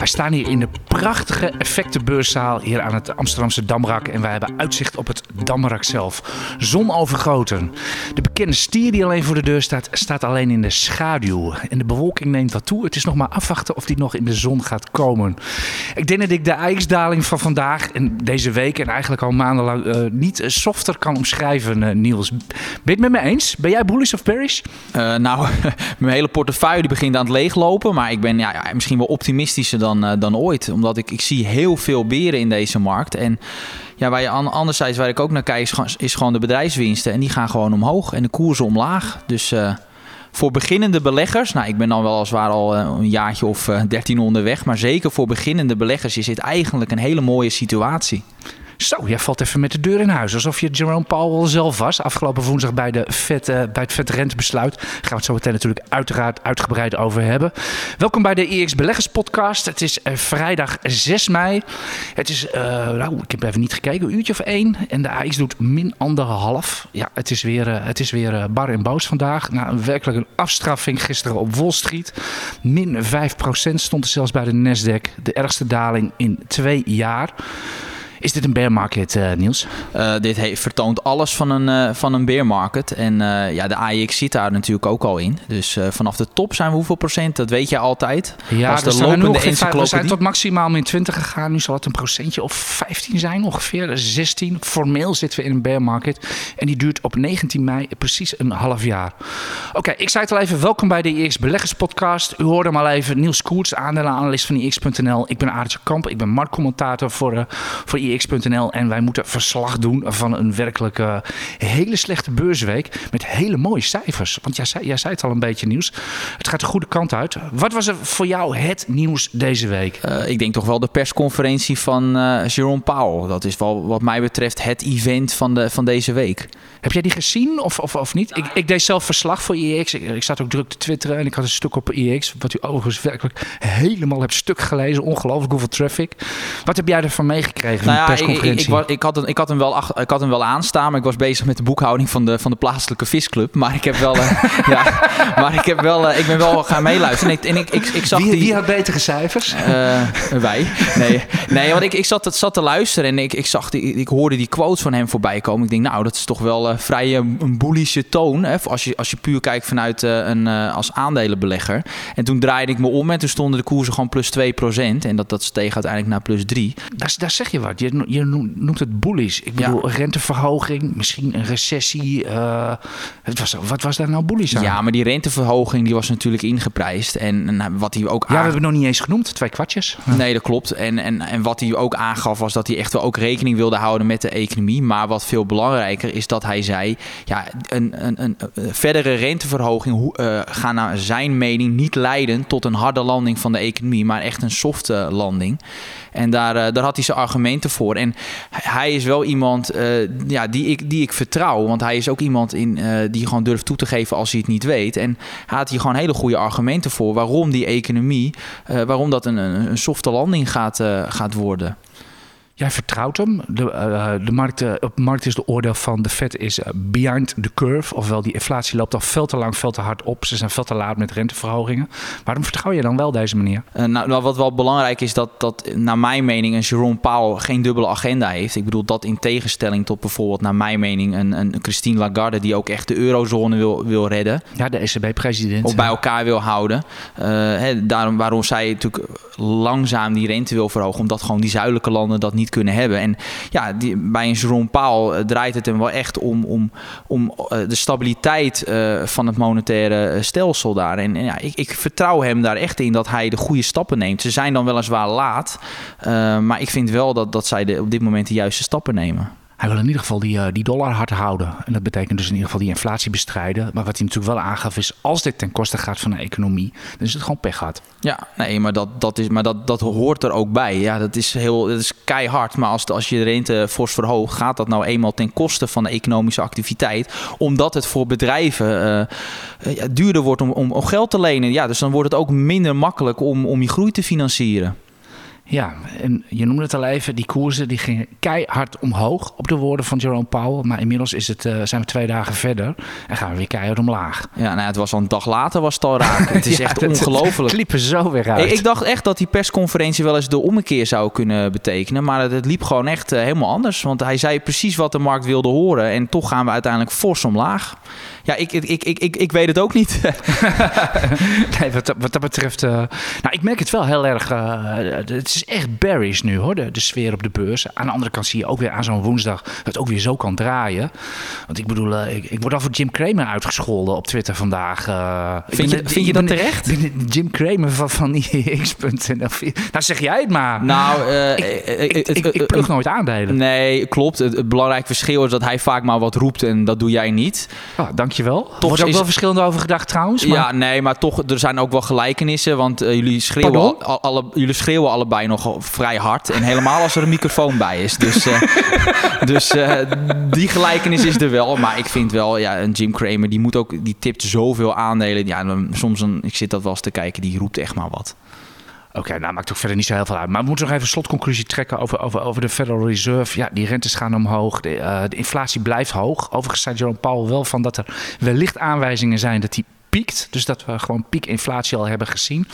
Wij staan hier in de prachtige effectenbeurszaal hier aan het Amsterdamse Damrak. En wij hebben uitzicht op het Damrak zelf. Zon overgoten. De bekende stier die alleen voor de deur staat, staat alleen in de schaduw. En de bewolking neemt wat toe. Het is nog maar afwachten of die nog in de zon gaat komen. Ik denk dat ik de ijsdaling van vandaag en deze week en eigenlijk al maandenlang uh, niet softer kan omschrijven, uh, Niels. Ben je het met me eens? Ben jij bullish of bearish? Uh, nou, mijn hele portefeuille begint aan het leeglopen. Maar ik ben ja misschien wel optimistischer dan, uh, dan ooit. Omdat ik, ik zie heel veel beren in deze markt. En ja, waar je anderzijds waar ik ook naar kijk, is, is gewoon de bedrijfswinsten. En die gaan gewoon omhoog en de koersen omlaag. Dus uh, voor beginnende beleggers, nou ik ben dan wel als waar al uh, een jaartje of dertien onderweg. Maar zeker voor beginnende beleggers is dit eigenlijk een hele mooie situatie. Zo, jij valt even met de deur in huis. Alsof je Jerome Powell zelf was. Afgelopen woensdag bij, de uh, bij het vetrentebesluit. Daar gaan we het zo meteen natuurlijk uiteraard uitgebreid over hebben. Welkom bij de IX Beleggers podcast. Het is uh, vrijdag 6 mei. Het is, uh, nou, ik heb even niet gekeken, een uurtje of één. En de AX doet min anderhalf. Ja, het is weer, het is weer bar en boos vandaag. Nou, werkelijk een afstraffing gisteren op Wall Street. Min 5% stond er zelfs bij de Nasdaq. De ergste daling in twee jaar. Is dit een bear market, uh, Niels? Uh, dit heeft, vertoont alles van een, uh, van een bear market. En ja, de AX zit daar natuurlijk ook al in. Dus vanaf de top zijn we hoeveel procent? Dat weet je altijd. Ja, Als de lopende encyclopedie... We zijn tot maximaal min 20 gegaan. Nu zal het een procentje of 15 zijn ongeveer. 16. Formeel zitten we in een bear market. En die duurt op 19 mei precies een half jaar. Oké, okay, ik zei het al even. Welkom bij de IX Beleggers Podcast. U hoorde hem al even. Niels Koerts, aandelenanalist van IX.nl. Ik ben Aartje Kamp. Ik ben marktcommentator voor, voor IX ix.nl en wij moeten verslag doen van een werkelijk uh, hele slechte beursweek met hele mooie cijfers. Want jij zei, jij zei het al een beetje nieuws. Het gaat de goede kant uit. Wat was er voor jou het nieuws deze week? Uh, ik denk toch wel de persconferentie van uh, Jerome Powell. Dat is wel wat mij betreft het event van, de, van deze week. Heb jij die gezien of, of, of niet? Ik, ik deed zelf verslag voor IEX. Ik, ik zat ook druk te twitteren en ik had een stuk op IEX. Wat u overigens werkelijk helemaal hebt stuk gelezen. Ongelooflijk hoeveel traffic. Wat heb jij ervan meegekregen? Nou ja, persconferentie? Ik, ik, ik, ik, had, een, ik, had hem wel ach, ik had hem wel aanstaan, maar ik was bezig met de boekhouding van de, van de plaatselijke visclub. Maar ik heb wel, uh, ja, maar ik heb wel, uh, ik ben wel gaan meeluisteren. En ik, en ik, ik, ik zag wie, die, wie had betere cijfers? Uh, wij. Nee, nee want ik, ik zat, zat te luisteren en ik, ik, zag die, ik hoorde die quotes van hem voorbij komen. Ik denk, nou, dat is toch wel vrij een bullische toon. Hè, als, je, als je puur kijkt vanuit een, als aandelenbelegger. En toen draaide ik me om en toen stonden de koersen gewoon plus 2%. En dat, dat steeg uiteindelijk naar plus 3. Daar, daar zeg je wat. Je, je noemt het bullish. Ik bedoel, ja. renteverhoging, misschien een recessie. Uh, het was, wat was daar nou bullish aan? Ja, maar die renteverhoging die was natuurlijk ingeprijsd. En, en wat hij ook Ja, we hebben het nog niet eens genoemd, twee kwartjes. Nee, dat klopt. En, en, en wat hij ook aangaf was dat hij echt wel ook rekening wilde houden met de economie. Maar wat veel belangrijker is dat hij zei... ja, een, een, een, verdere renteverhoging uh, gaat naar zijn mening niet leiden... tot een harde landing van de economie, maar echt een softe landing. En daar, uh, daar had hij zijn argumenten voor. En hij is wel iemand uh, ja, die, ik, die ik vertrouw. Want hij is ook iemand in, uh, die gewoon durft toe te geven als hij het niet weet. En hij had hier gewoon hele goede argumenten voor waarom die economie, uh, waarom dat een, een, een softe landing gaat, gaat worden. Jij vertrouwt hem. De, uh, de, markt, uh, op de markt is de oordeel van de Fed is uh, behind the curve. Ofwel, die inflatie loopt al veel te lang, veel te hard op. Ze zijn veel te laat met renteverhogingen. Waarom vertrouw je dan wel deze manier? nou, nou, wat wel belangrijk is, dat, dat naar mijn mening een Jerome Powell geen dubbele agenda heeft. Ik bedoel, dat in tegenstelling tot bijvoorbeeld naar mijn mening een, een Christine Lagarde... die ook echt de eurozone wil, wil redden. Ja, de ECB-president. Of bij elkaar wil houden. Hè, daarom waarom zij natuurlijk langzaam die rente wil verhogen. Omdat gewoon die zuidelijke landen dat niet kunnen hebben. En ja, die, bij een Jerome Powell draait het hem wel echt om, om, om de stabiliteit uh, van het monetaire stelsel daar. En, ja, ik, ik, vertrouw hem daar echt in dat hij de goede stappen neemt. Ze zijn dan weliswaar laat, maar ik vind wel dat, dat zij de, op dit moment de juiste stappen nemen. Hij wil in ieder geval die, uh, die dollar hard houden. En dat betekent dus in ieder geval die inflatie bestrijden. Maar wat hij natuurlijk wel aangaf is, als dit ten koste gaat van de economie, dan is het gewoon pech gehad. Ja, nee, maar dat, dat, is, maar dat, dat hoort er ook bij. Ja, dat is, heel, dat is keihard. Maar als, als je de rente fors verhoogt, gaat dat nou eenmaal ten koste van de economische activiteit. Omdat het voor bedrijven ja, duurder wordt om, om, om geld te lenen. Ja, dus dan wordt het ook minder makkelijk om, om je groei te financieren. Ja, en je noemde het al even, die koersen die gingen keihard omhoog op de woorden van Jerome Powell. Maar inmiddels is het, uh, zijn we twee dagen verder en gaan we weer keihard omlaag. Ja, nou, het was al een dag later was het al raak. Het is echt ongelooflijk. Het liep zo weer uit. Ik, ik, dacht echt dat die persconferentie wel eens de ommekeer zou kunnen betekenen. Maar het, het liep gewoon echt uh, helemaal anders. Want hij zei precies wat de markt wilde horen. En toch gaan we uiteindelijk fors omlaag. Ja, ik, ik, ik, ik, ik weet het ook niet. nee, wat, wat dat betreft... Uh, nou, ik merk het wel heel erg... het is echt bearish nu hoor, de, de, sfeer op de beurs. Aan de andere kant zie je ook weer aan zo'n woensdag dat het ook weer zo kan draaien. Want ik bedoel, uh, ik, ik, word al voor Jim Cramer uitgescholden op Twitter vandaag. Vind, je, vind je dat terecht? Jim Cramer van, van IEX.nl. Nou zeg jij het maar. Nou, ik, ik, ik, ik plug nooit aandelen. Nee, klopt. Het, het belangrijk verschil is dat hij vaak maar wat roept en dat doe jij niet. Ah, dankjewel. Toch Wordt ook wel verschillend over gedacht trouwens. Maar... Ja, nee, maar toch, er zijn ook wel gelijkenissen. Want jullie, schreeuwen al, alle, jullie schreeuwen allebei nog vrij hard. En helemaal als er een microfoon bij is. Dus, uh, dus uh, die gelijkenis is er wel. Maar ik vind wel, ja, een Jim Cramer, die moet ook, die tipt zoveel aandelen. Ja, soms een, ik zit dat wel eens te kijken, die roept echt maar wat. Oké, nou maakt ook verder niet zo heel veel uit. Maar we moeten nog even een slotconclusie trekken over, over, over de Federal Reserve. Ja, die rentes gaan omhoog. De, uh, de inflatie blijft hoog. Overigens zei Jerome Powell wel van dat er wellicht aanwijzingen zijn dat die piekt. Dus dat we gewoon piekinflatie al hebben gezien.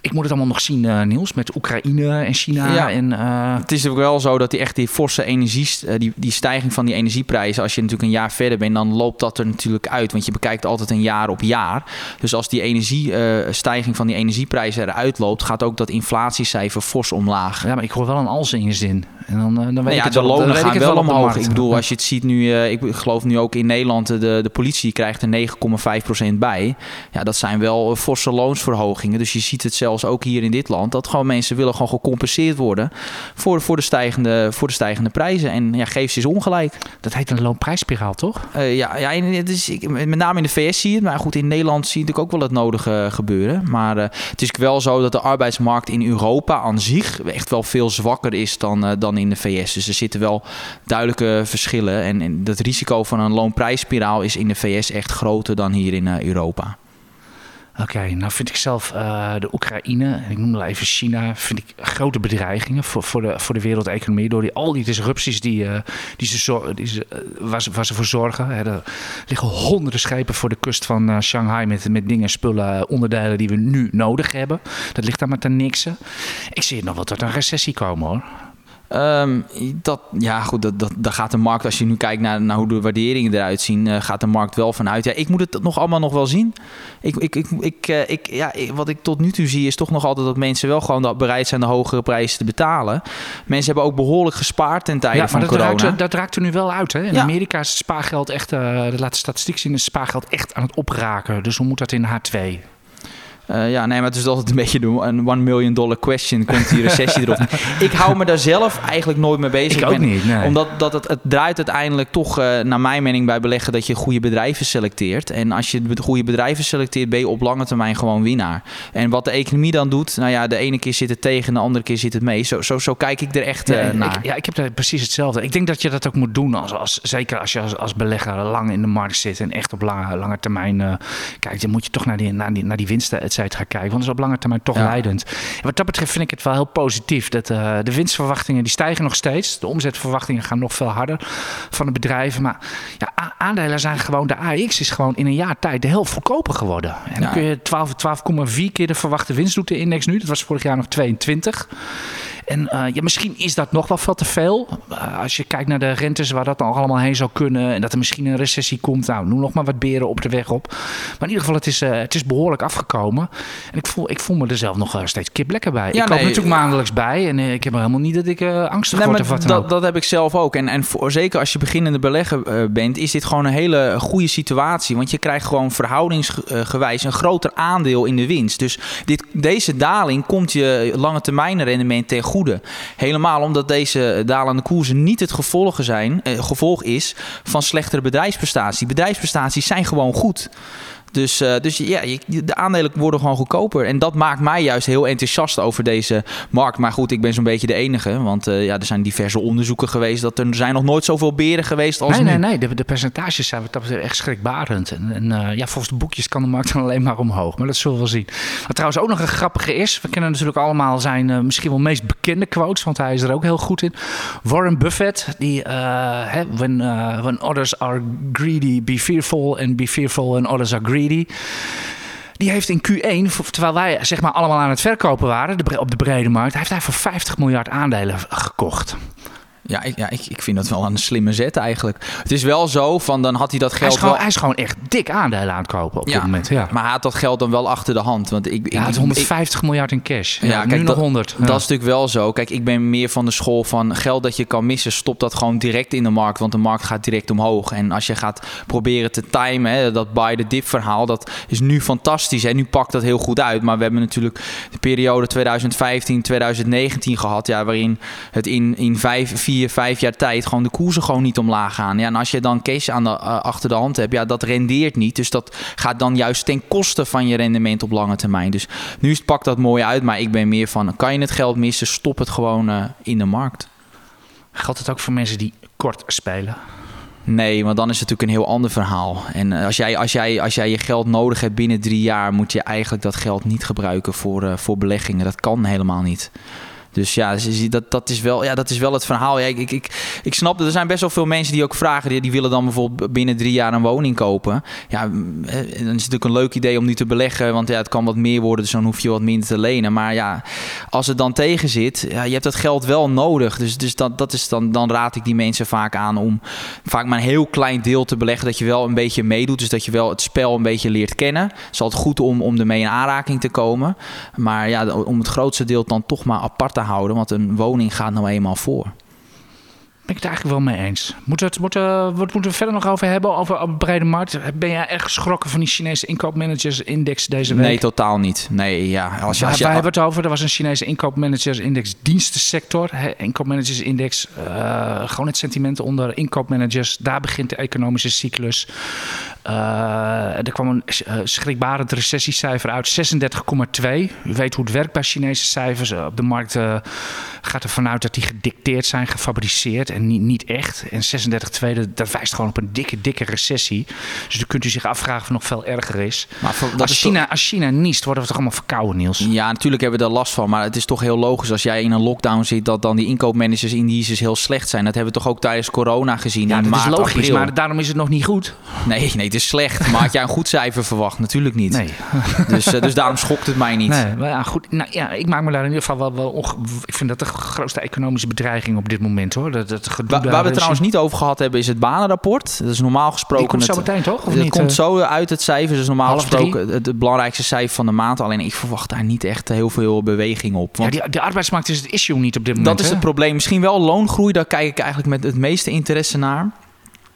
Ik moet het allemaal nog zien, uh, Niels, met Oekraïne en China. Ja, en, uh... Het is ook wel zo dat die echt die forse energie, eh, die, die stijging van die energieprijzen, als je natuurlijk een jaar verder bent, dan loopt dat er natuurlijk uit. Want je bekijkt altijd een jaar op jaar. Dus als die energiestijging van die energieprijzen eruit loopt, gaat ook dat inflatiecijfer fors omlaag. Ja, maar ik hoor wel een als in je zin. En dan, dan weet ja, ik de lonen gaan wel omhoog. Ik bedoel, als je het ziet nu, ik geloof nu ook in Nederland, de, de politie krijgt er 9,5% bij. Ja, dat zijn wel forse loonsverhogingen. Dus je ziet het zelf zelfs ook hier in dit land, dat gewoon mensen willen gewoon gecompenseerd worden voor, voor, de, stijgende, voor de stijgende prijzen. En ja, geef ze eens ongelijk. Dat heet een loonprijsspiraal, toch? Uh, ja, ja het is, met name in de VS zie je het. Maar goed, in Nederland zie je natuurlijk ook wel het nodige gebeuren. Maar uh, het is wel zo dat de arbeidsmarkt in Europa aan zich echt wel veel zwakker is dan, uh, dan in de VS. Dus er zitten wel duidelijke verschillen. En, en het risico van een loonprijsspiraal is in de VS echt groter dan hier in Europa. Oké, nou vind ik zelf uh, de Oekraïne, en ik noem even China, vind ik grote bedreigingen voor, voor, de, voor de wereldeconomie. Door die, al die disrupties die, uh, die ze, die waar, ze, waar ze voor zorgen. Hè, er liggen honderden schepen voor de kust van Shanghai met, met dingen, spullen, onderdelen die we nu nodig hebben. Dat ligt daar maar ten niksen. Ik zie nog wel tot een recessie komen hoor. Um, dat, ja, goed, dat, dat, daar gaat de markt, als je nu kijkt naar, naar hoe de waarderingen eruit zien, uh, gaat de markt wel vanuit. Ja, ik moet het nog allemaal nog wel zien. Ik, ik, ik, ik, uh, ik, ja, wat ik tot nu toe zie, is toch nog altijd dat mensen wel gewoon bereid zijn de hogere prijzen te betalen. Mensen hebben ook behoorlijk gespaard ten tijde ja, van dat corona. Raakt, dat raakt er nu wel uit. Hè? In ja. Amerika is het spaargeld echt, uh, de laatste statistiek zien, is het spaargeld echt aan het opraken. Dus hoe moet dat in H2? Uh, ja, nee, maar het is altijd een beetje een one million dollar question. Komt die recessie erop? Ik hou me daar zelf eigenlijk nooit mee bezig. Ik ook niet, nee. Omdat dat het, het draait uiteindelijk toch, uh, naar mijn mening, bij beleggen dat je goede bedrijven selecteert. En als je goede bedrijven selecteert, ben je op lange termijn gewoon winnaar. En wat de economie dan doet, nou ja, de ene keer zit het tegen, de andere keer zit het mee. Zo, zo, zo kijk ik er echt uh, naar. Ik, ja, ik heb daar precies hetzelfde. Ik denk dat je dat ook moet doen, als, als, zeker als je als, als belegger lang in de markt zit en echt op lange, lange termijn kijkt. Dan moet je toch naar die, naar die, naar die winsten, et cetera, kijken. Want dat is op lange termijn toch leidend. En wat dat betreft vind ik het wel heel positief. Dat uh, de winstverwachtingen die stijgen nog steeds. De omzetverwachtingen gaan nog veel harder van de bedrijven. Maar ja, aandelen zijn gewoon, de AX is gewoon in een jaar tijd de helft goedkoper geworden. En dan kun je 12,4 12, keer de verwachte winst doet de index nu. Dat was vorig jaar nog 22. En uh, ja, misschien is dat nog wel veel te veel. Uh, als je kijkt naar de rentes waar dat dan allemaal heen zou kunnen. En dat er misschien een recessie komt. Nou, noem nog maar wat beren op de weg op. Maar in ieder geval, het is, uh, het is behoorlijk afgekomen. En ik voel, ik voel me er zelf nog steeds kip lekker bij. Ja, ik koop nee, natuurlijk maandelijks bij. En ik heb helemaal niet dat ik angstig nee, word of wat dat, dat heb ik zelf ook. En, en voor, zeker als je beginnende belegger bent, is dit gewoon een hele goede situatie. Want je krijgt gewoon verhoudingsgewijs een groter aandeel in de winst. Dus dit, deze daling komt je lange termijn rendement ten goede Helemaal omdat deze dalende koersen niet het gevolg, zijn, eh, gevolg is van slechtere bedrijfsprestaties. Bedrijfsprestaties zijn gewoon goed. Dus, uh, dus ja, de aandelen worden gewoon goedkoper. En dat maakt mij juist heel enthousiast over deze markt. Maar goed, ik ben zo'n beetje de enige. Want uh, ja, er zijn diverse onderzoeken geweest. Dat er zijn nog nooit zoveel beren geweest als nee, nu. Nee, nee, de, de percentages zijn dat echt schrikbarend. En, en uh, ja, volgens de boekjes kan de markt dan alleen maar omhoog. Maar dat zullen we wel zien. Wat trouwens ook nog een grappige is. We kennen natuurlijk allemaal zijn misschien wel meest bekende quotes. Want hij is er ook heel goed in. Warren Buffett. Die, when, when others are greedy, be fearful. And be fearful and others are greedy die heeft in Q1, terwijl wij zeg maar allemaal aan het verkopen waren op de brede markt, heeft hij voor 50 miljard aandelen gekocht. Ja, ik, ja ik, ik vind dat wel een slimme zet eigenlijk. Het is wel zo van dan had hij dat geld. Hij is gewoon, hij is gewoon echt dik aandelen aan het kopen op dit moment. Ja. Maar hij had dat geld dan wel achter de hand. Want ik, ja, ik, 150 miljard in cash. Ja, kijk, nu nog 100. Dat is natuurlijk wel zo. Kijk, ik ben meer van de school van geld dat je kan missen, stop dat gewoon direct in de markt. Want de markt gaat direct omhoog. En als je gaat proberen te timen, hè, dat buy the dip verhaal, dat is nu fantastisch. En nu pakt dat heel goed uit. Maar we hebben natuurlijk de periode 2015, 2019 gehad. Ja, waarin het in, in vijf, vier, vijf jaar tijd gewoon de koersen gewoon niet omlaag gaan. Ja, en als je dan cash aan de, uh, achter de hand hebt, ja, dat rendeert niet. Dus dat gaat dan juist ten koste van je rendement op lange termijn. Dus nu pakt dat mooi uit, maar ik ben meer van, kan je het geld missen, stop het gewoon uh, in de markt. Geldt het ook voor mensen die kort spelen? Nee, want dan is het natuurlijk een heel ander verhaal. En als jij, als jij, als jij je geld nodig hebt binnen drie jaar, moet je eigenlijk dat geld niet gebruiken voor, uh, voor beleggingen. Dat kan helemaal niet. Dus ja, dat, dat, is, wel, ja, dat is wel het verhaal. Ja, ik, ik, ik, ik snap dat er zijn best wel veel mensen die ook vragen. Die, die willen dan bijvoorbeeld binnen drie jaar een woning kopen. Ja, dan is het natuurlijk een leuk idee om nu te beleggen. Want ja, het kan wat meer worden, dus dan hoef je wat minder te lenen. Maar ja, als het dan tegen zit, ja, je hebt dat geld wel nodig. Dus, dus dat, dat is dan, dan raad ik die mensen vaak aan om vaak maar een heel klein deel te beleggen. Dat je wel een beetje meedoet. Dus dat je wel het spel een beetje leert kennen. Het is altijd goed om, om ermee in aanraking te komen. Maar ja, om het grootste deel dan toch maar apart te houden. Want een woning gaat nou eenmaal voor. Ben ik het eigenlijk wel mee eens. Moeten we het, moeten, wat moeten we verder nog over hebben? Over brede markt? Ben jij echt geschrokken van die Chinese inkoopmanagersindex deze week? Nee, totaal niet. Nee, ja. Als je, als je, Waar hebben het over? Er was een Chinese inkoopmanagersindex dienstensector. Inkoopmanagersindex. Uh, gewoon het sentiment onder inkoopmanagers. Daar begint de economische cyclus. Uh, er kwam een uh, schrikbarend recessiecijfer uit, 36,2. U weet hoe het werkt bij Chinese cijfers. op de markt gaat er vanuit dat die gedicteerd zijn, gefabriceerd en niet, niet echt. En 36,2, dat, wijst gewoon op een dikke, dikke recessie. Dus dan kunt u zich afvragen of het nog veel erger is. Maar als, China, als China niest, worden we toch allemaal verkouden, Niels? Ja, natuurlijk hebben we daar last van. Maar het is toch heel logisch als jij in een lockdown zit... dat dan die inkoopmanagers indices heel slecht zijn. Dat hebben we toch ook tijdens corona gezien. Ja, dat maart, is logisch, april. maar daarom is het nog niet goed. Nee, nee, het is slecht. Maar had jij een goed cijfer verwacht? Natuurlijk niet. Nee. Dus, uh, dus daarom schokt het mij niet. Nee, maar ja, goed. Nou, ja, ik maak me daar in ieder geval wel... wel ik vind dat de grootste economische bedreiging op dit moment, hoor. Dat, dat Waar, waar we het trouwens niet over gehad hebben, is het banenrapport. Dat is normaal gesproken... Die komt zo meteen, toch? Of het niet? komt zo uit het cijfer. Dus normaal Half gesproken het, het, belangrijkste cijfer van de maand. Alleen ik verwacht daar niet echt heel veel beweging op. Want ja, die, de arbeidsmarkt is het issue niet op dit moment. Dat is het probleem. Misschien wel loongroei. Daar kijk ik eigenlijk met het meeste interesse naar.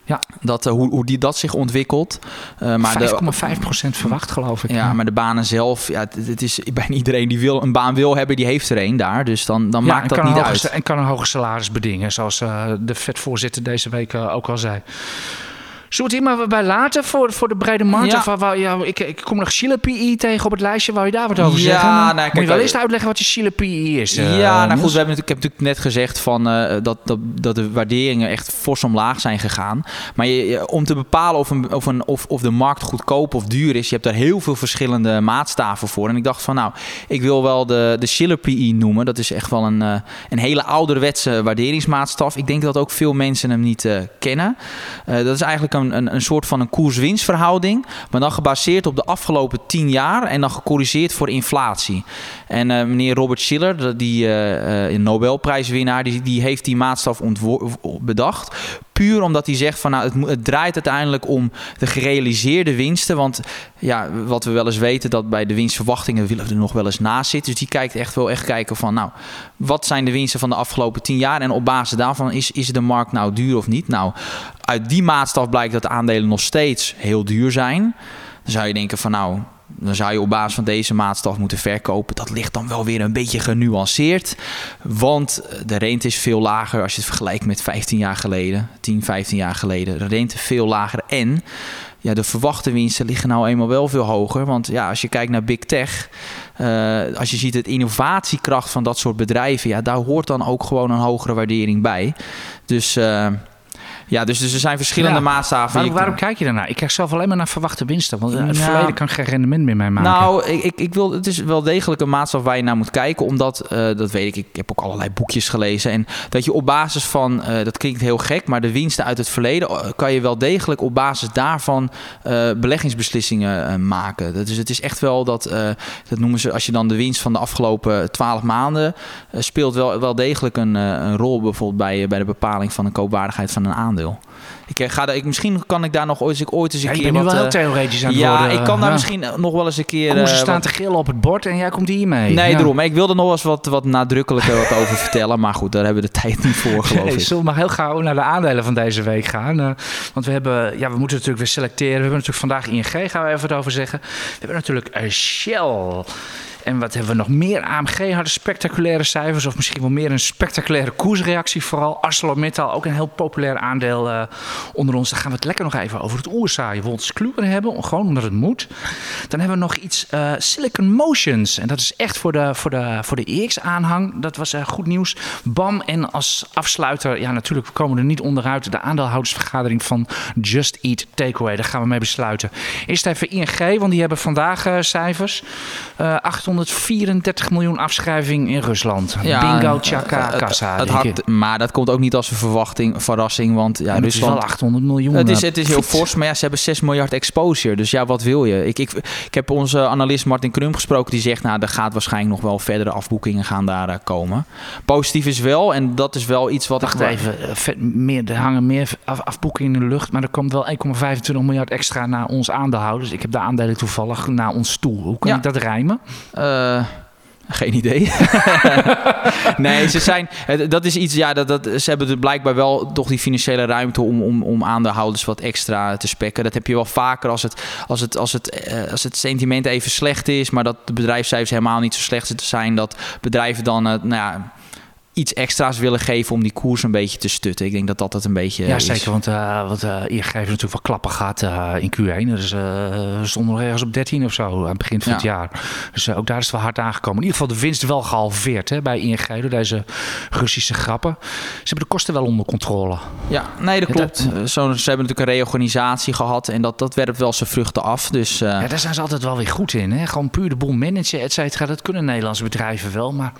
Ja. Dat, uh, hoe, hoe die dat zich ontwikkelt. Uh, maar 5,5% verwacht, geloof ik. Ja, ja, maar de banen zelf, ja, het, het, is bijna iedereen die wil, een baan wil hebben, die heeft er een daar. Dus dan, dan maakt dat niet uit. En kan een hoger salaris bedingen, zoals uh, de vetvoorzitter deze week ook al zei. Zullen we het hier maar bij laten voor, voor de brede markt? Ja. Of, waar, ja, ik, ik kom nog Chile PE tegen op het lijstje. Wou je daar wat over ja, zeggen? Nou, Moet je wel eens uitleggen wat je Chile PE is? Uh, ja, nou goed, we hebben, ik heb natuurlijk net gezegd van, uh, dat, dat, dat de waarderingen echt fors omlaag zijn gegaan. Maar je, om te bepalen of, een, of, een, of, of de markt goedkoop of duur is, je hebt daar heel veel verschillende maatstaven voor. En ik dacht van, nou, ik wil wel de, de Schiller PE noemen. Dat is echt wel een, uh, een hele ouderwetse waarderingsmaatstaf. Ik denk dat ook veel mensen hem niet kennen. dat is eigenlijk een een, een, soort van een koers-winstverhouding. Maar dan gebaseerd op de afgelopen tien jaar en dan gecorrigeerd voor inflatie. En uh, meneer Robert Schiller, die uh, Nobelprijswinnaar, die, die heeft die maatstaf bedacht. Puur omdat hij zegt van nou, het, draait uiteindelijk om de gerealiseerde winsten. Want ja, wat we wel eens weten, dat bij de winstverwachtingen willen we er nog wel eens naast zitten. Dus die kijkt echt wel echt kijken van nou, wat zijn de winsten van de afgelopen tien jaar? En op basis daarvan is, is de markt nou duur of niet? Nou, uit die maatstaf blijkt dat de aandelen nog steeds heel duur zijn. Dan zou je denken van nou, dan zou je op basis van deze maatstaf moeten verkopen. Dat ligt dan wel weer een beetje genuanceerd. Want de rente is veel lager als je het vergelijkt met 15 jaar geleden, 10, 15 jaar geleden. De rente veel lager en ja, de verwachte winsten liggen nou eenmaal wel veel hoger. Want ja, als je kijkt naar Big Tech, uh, als je ziet het innovatiekracht van dat soort bedrijven, ja, daar hoort dan ook gewoon een hogere waardering bij. Dus uh, ja, dus, dus er zijn verschillende ja. maatstaven. Waarom, waarom kijk je daarnaar? Ik krijg zelf alleen maar naar verwachte winsten. Want het verleden kan geen rendement meer mee maken. Nou, ik, ik, ik, wil, het is wel degelijk een maatstaf waar je naar moet kijken. Omdat, uh, dat weet ik, ik heb ook allerlei boekjes gelezen. En dat je op basis van, uh, dat klinkt heel gek, maar de winsten uit het verleden eh, kan je wel degelijk op basis daarvan uh, beleggingsbeslissingen maken. Dus het is echt wel dat, dat noemen ze, als je dan de winst van de afgelopen twaalf maanden speelt wel, wel degelijk een, een rol bijvoorbeeld bij, bij de bepaling van de koopwaardigheid van een aandeel. Ik eh, ga ik, misschien kan ik daar nog ooit, ik ooit eens een ja, keer. Bent nu wat, wel heel uh, theoretisch aan het ja, worden. ik kan daar misschien nog wel eens een keer. Ze uh, staan wat... te gillen op het bord en jij komt hier mee. Nee, ja. daarom. Ik wilde nog wel eens wat, wat nadrukkelijker wat over vertellen. Maar goed, daar hebben we de tijd niet voor, geloof nee, ik. Zullen we maar heel gauw naar de aandelen van deze week gaan? Uh, want we hebben, ja, we moeten natuurlijk weer selecteren. We hebben natuurlijk vandaag ING, gaan we even het over zeggen. We hebben natuurlijk Shell. En wat hebben we nog meer? AMG hadden spectaculaire cijfers, of misschien wel meer een spectaculaire koersreactie. Vooral ArcelorMittal, ook een heel populair aandeel uh, onder ons. Dan gaan we het lekker nog even over het oerzaaien Wolters hebben, gewoon omdat het moet. Dan hebben we nog iets uh, Silicon Motions. En dat is echt voor de, voor de, voor de EX-aanhang. Dat was uh, goed nieuws. BAM en als afsluiter, ja natuurlijk, we komen er niet onderuit. De aandeelhoudersvergadering van Just Eat Takeaway. Daar gaan we mee besluiten. Eerst even ING, want die hebben vandaag cijfers. 800 834 miljoen afschrijving in Rusland. Ja, Bingo, tjaka, kassa. Het, het had, maar dat komt ook niet als een verwachting, verrassing. Want ja, Rusland, het is wel 800 miljoen. Het is, het is heel fors, maar ja, ze hebben 6 miljard exposure. Dus ja, wat wil je? Ik, ik, ik heb onze analist Martin Krum gesproken. Die zegt, nou, er gaat waarschijnlijk nog wel verdere afboekingen gaan daar uh, komen. Positief is wel, en dat is wel iets wat... Wacht even, vet, meer, er hangen meer af, afboekingen in de lucht. Maar er komt wel 1,25 miljard extra naar ons aandeelhouders. Ik heb de aandelen toevallig naar ons toe. Hoe kan ja. ik dat rijmen? Uh, geen idee. nee, ze zijn. Dat is iets. Ja, dat, dat, ze hebben er blijkbaar wel toch die financiële ruimte om, om, om aandeelhouders wat extra te spekken. Dat heb je wel vaker als het, als het, als het, als het sentiment even slecht is, maar dat de bedrijfscijfers helemaal niet zo slecht zijn. Dat bedrijven dan. Nou ja, iets extra's willen geven om die koers een beetje te stutten. Ik denk dat dat het een beetje Ja, is. zeker. Want, uh, want uh, ING heeft natuurlijk wel klappen gehad uh, in Q1. Dus we stonden nog ergens op 13 of zo aan het begin van ja. het jaar. Dus ook daar is het wel hard aangekomen. In ieder geval de winst wel gehalveerd hè, bij ING door deze Russische grappen. Ze hebben de kosten wel onder controle. Ja, nee, dat klopt. Zo, ze hebben natuurlijk een reorganisatie gehad en dat, dat werpt wel zijn vruchten af. Dus, ja, daar zijn ze altijd wel weer goed in. Hè? Gewoon puur de boel managen, et cetera. Dat kunnen Nederlandse bedrijven wel, maar...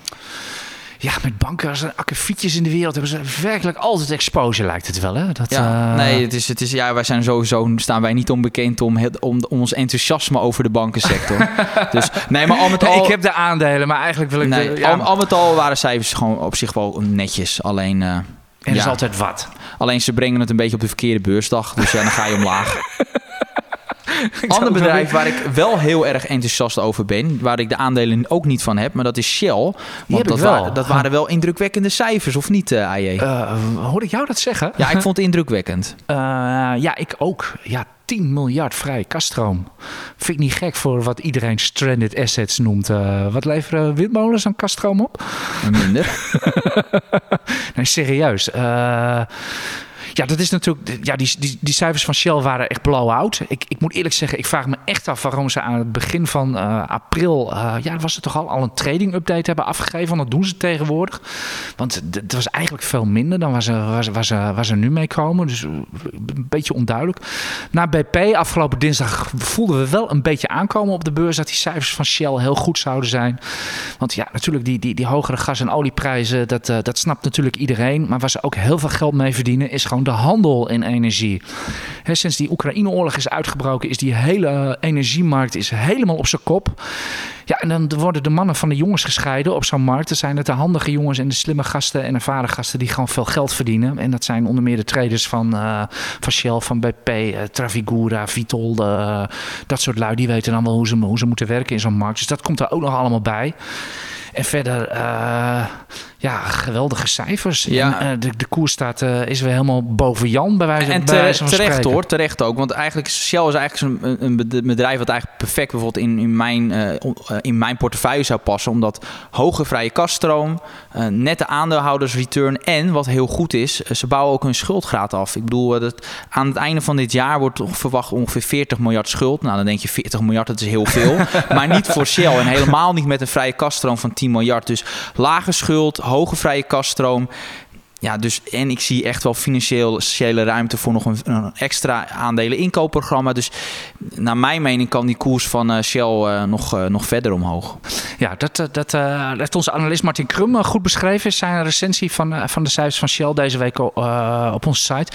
Ja, met banken als er akkefietjes in de wereld hebben ze werkelijk altijd exposure, lijkt het wel. Hè? Dat, ja, uh... Nee, het is, het is, ja, wij zijn sowieso, staan wij niet onbekend om, het, om, om ons enthousiasme over de bankensector. dus, nee, maar al met al... Ik heb de aandelen, maar eigenlijk wil ik... Nee, de, ja. al, al, met al waren cijfers gewoon op zich wel netjes. Alleen... Uh, en er ja. is altijd wat. Alleen ze brengen het een beetje op de verkeerde beursdag. Dus ja, dan ga je omlaag. Ander bedrijf waar ik wel heel erg enthousiast over ben, waar ik de aandelen ook niet van heb, maar dat is Shell. Want dat, wa dat, waren wel indrukwekkende cijfers, of niet, uh, AJ? Uh, hoorde ik jou dat zeggen? Ja, ik vond het indrukwekkend. Uh, ja, ik ook. Ja, 10 miljard vrij kaststroom. Vind ik niet gek voor wat iedereen stranded assets noemt. Uh, wat leveren windmolens aan kaststroom op? Minder. nee, serieus. Uh, ja, dat is natuurlijk. Ja, die, die, die cijfers van Shell waren echt blow-out. Ik, ik moet eerlijk zeggen, ik vraag me echt af waarom ze aan het begin van uh, april. Uh, ja, was het toch al, al een trading update hebben afgegeven. Want dat doen ze tegenwoordig. Want het was eigenlijk veel minder dan waar ze, waar, waar, ze, nu mee komen. Dus een beetje onduidelijk. Na BP afgelopen dinsdag voelden we wel een beetje aankomen op de beurs dat die cijfers van Shell heel goed zouden zijn. Want ja, natuurlijk, die, die, die hogere gas- en olieprijzen, dat, dat snapt natuurlijk iedereen. Maar waar ze ook heel veel geld mee verdienen, is gewoon de handel in energie. Sinds die Oekraïne-oorlog is uitgebroken, is die hele energiemarkt is helemaal op zijn kop. Ja, en dan worden de mannen van de jongens gescheiden op zo'n markt. Er zijn het de handige jongens en de slimme gasten en ervaren gasten die gewoon veel geld verdienen. En dat zijn onder meer de traders van, uh, van Shell, van BP, uh, Trafigura, Vitol. Dat soort lui, die weten dan wel hoe ze, hoe ze moeten werken in zo'n markt. Dus dat komt er ook nog allemaal bij. En verder, ja, geweldige cijfers. Ja. En, uh, de, de koers staat, uh, is weer helemaal boven Jan bij wijze, en terecht, van terecht hoor, terecht ook. Want eigenlijk Shell is eigenlijk een, een bedrijf wat eigenlijk perfect bijvoorbeeld in, in, mijn, in mijn portefeuille zou passen. Omdat hoge vrije kaststroom, nette aandeelhoudersreturn en wat heel goed is, ze bouwen ook hun schuldgraad af. Ik bedoel, dat aan het einde van dit jaar wordt verwacht ongeveer 40 miljard schuld. Nou, dan denk je 40 miljard, dat is heel veel. maar niet voor Shell en helemaal niet met een vrije kaststroom van 10 miljard. Dus lage schuld, hoge vrije kaststroom. Ja, dus en ik zie echt wel financiële ruimte voor nog een, extra aandelen inkoopprogramma. Dus naar mijn mening kan die koers van uh, Shell uh, nog, uh, nog verder omhoog. Ja, dat, dat heeft onze analist Martin Krum goed beschreven. Zijn recensie van, van de cijfers van Shell deze week op onze site.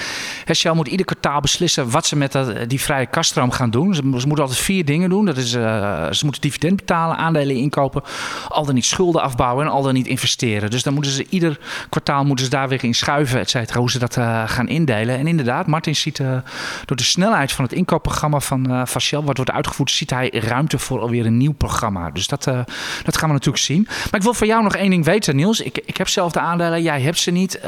Shell moet ieder kwartaal beslissen wat ze met dat, die vrije kaststroom gaan doen. Ze, ze, moeten altijd vier dingen doen. Dat is, ze moeten dividend betalen, aandelen inkopen, al dan niet schulden afbouwen en al dan niet investeren. Dus dan moeten ze ieder kwartaal moeten ze daar weer in schuiven, et cetera, hoe ze dat uh, gaan indelen. En inderdaad, Martin ziet uh, door de snelheid van het inkoopprogramma van, van Shell, wat wordt uitgevoerd, ziet hij ruimte voor alweer een nieuw programma. Dus dat, dat gaan we natuurlijk zien. Maar ik wil van jou nog één ding weten, Niels. Ik, ik heb zelf de aandelen, jij hebt ze niet.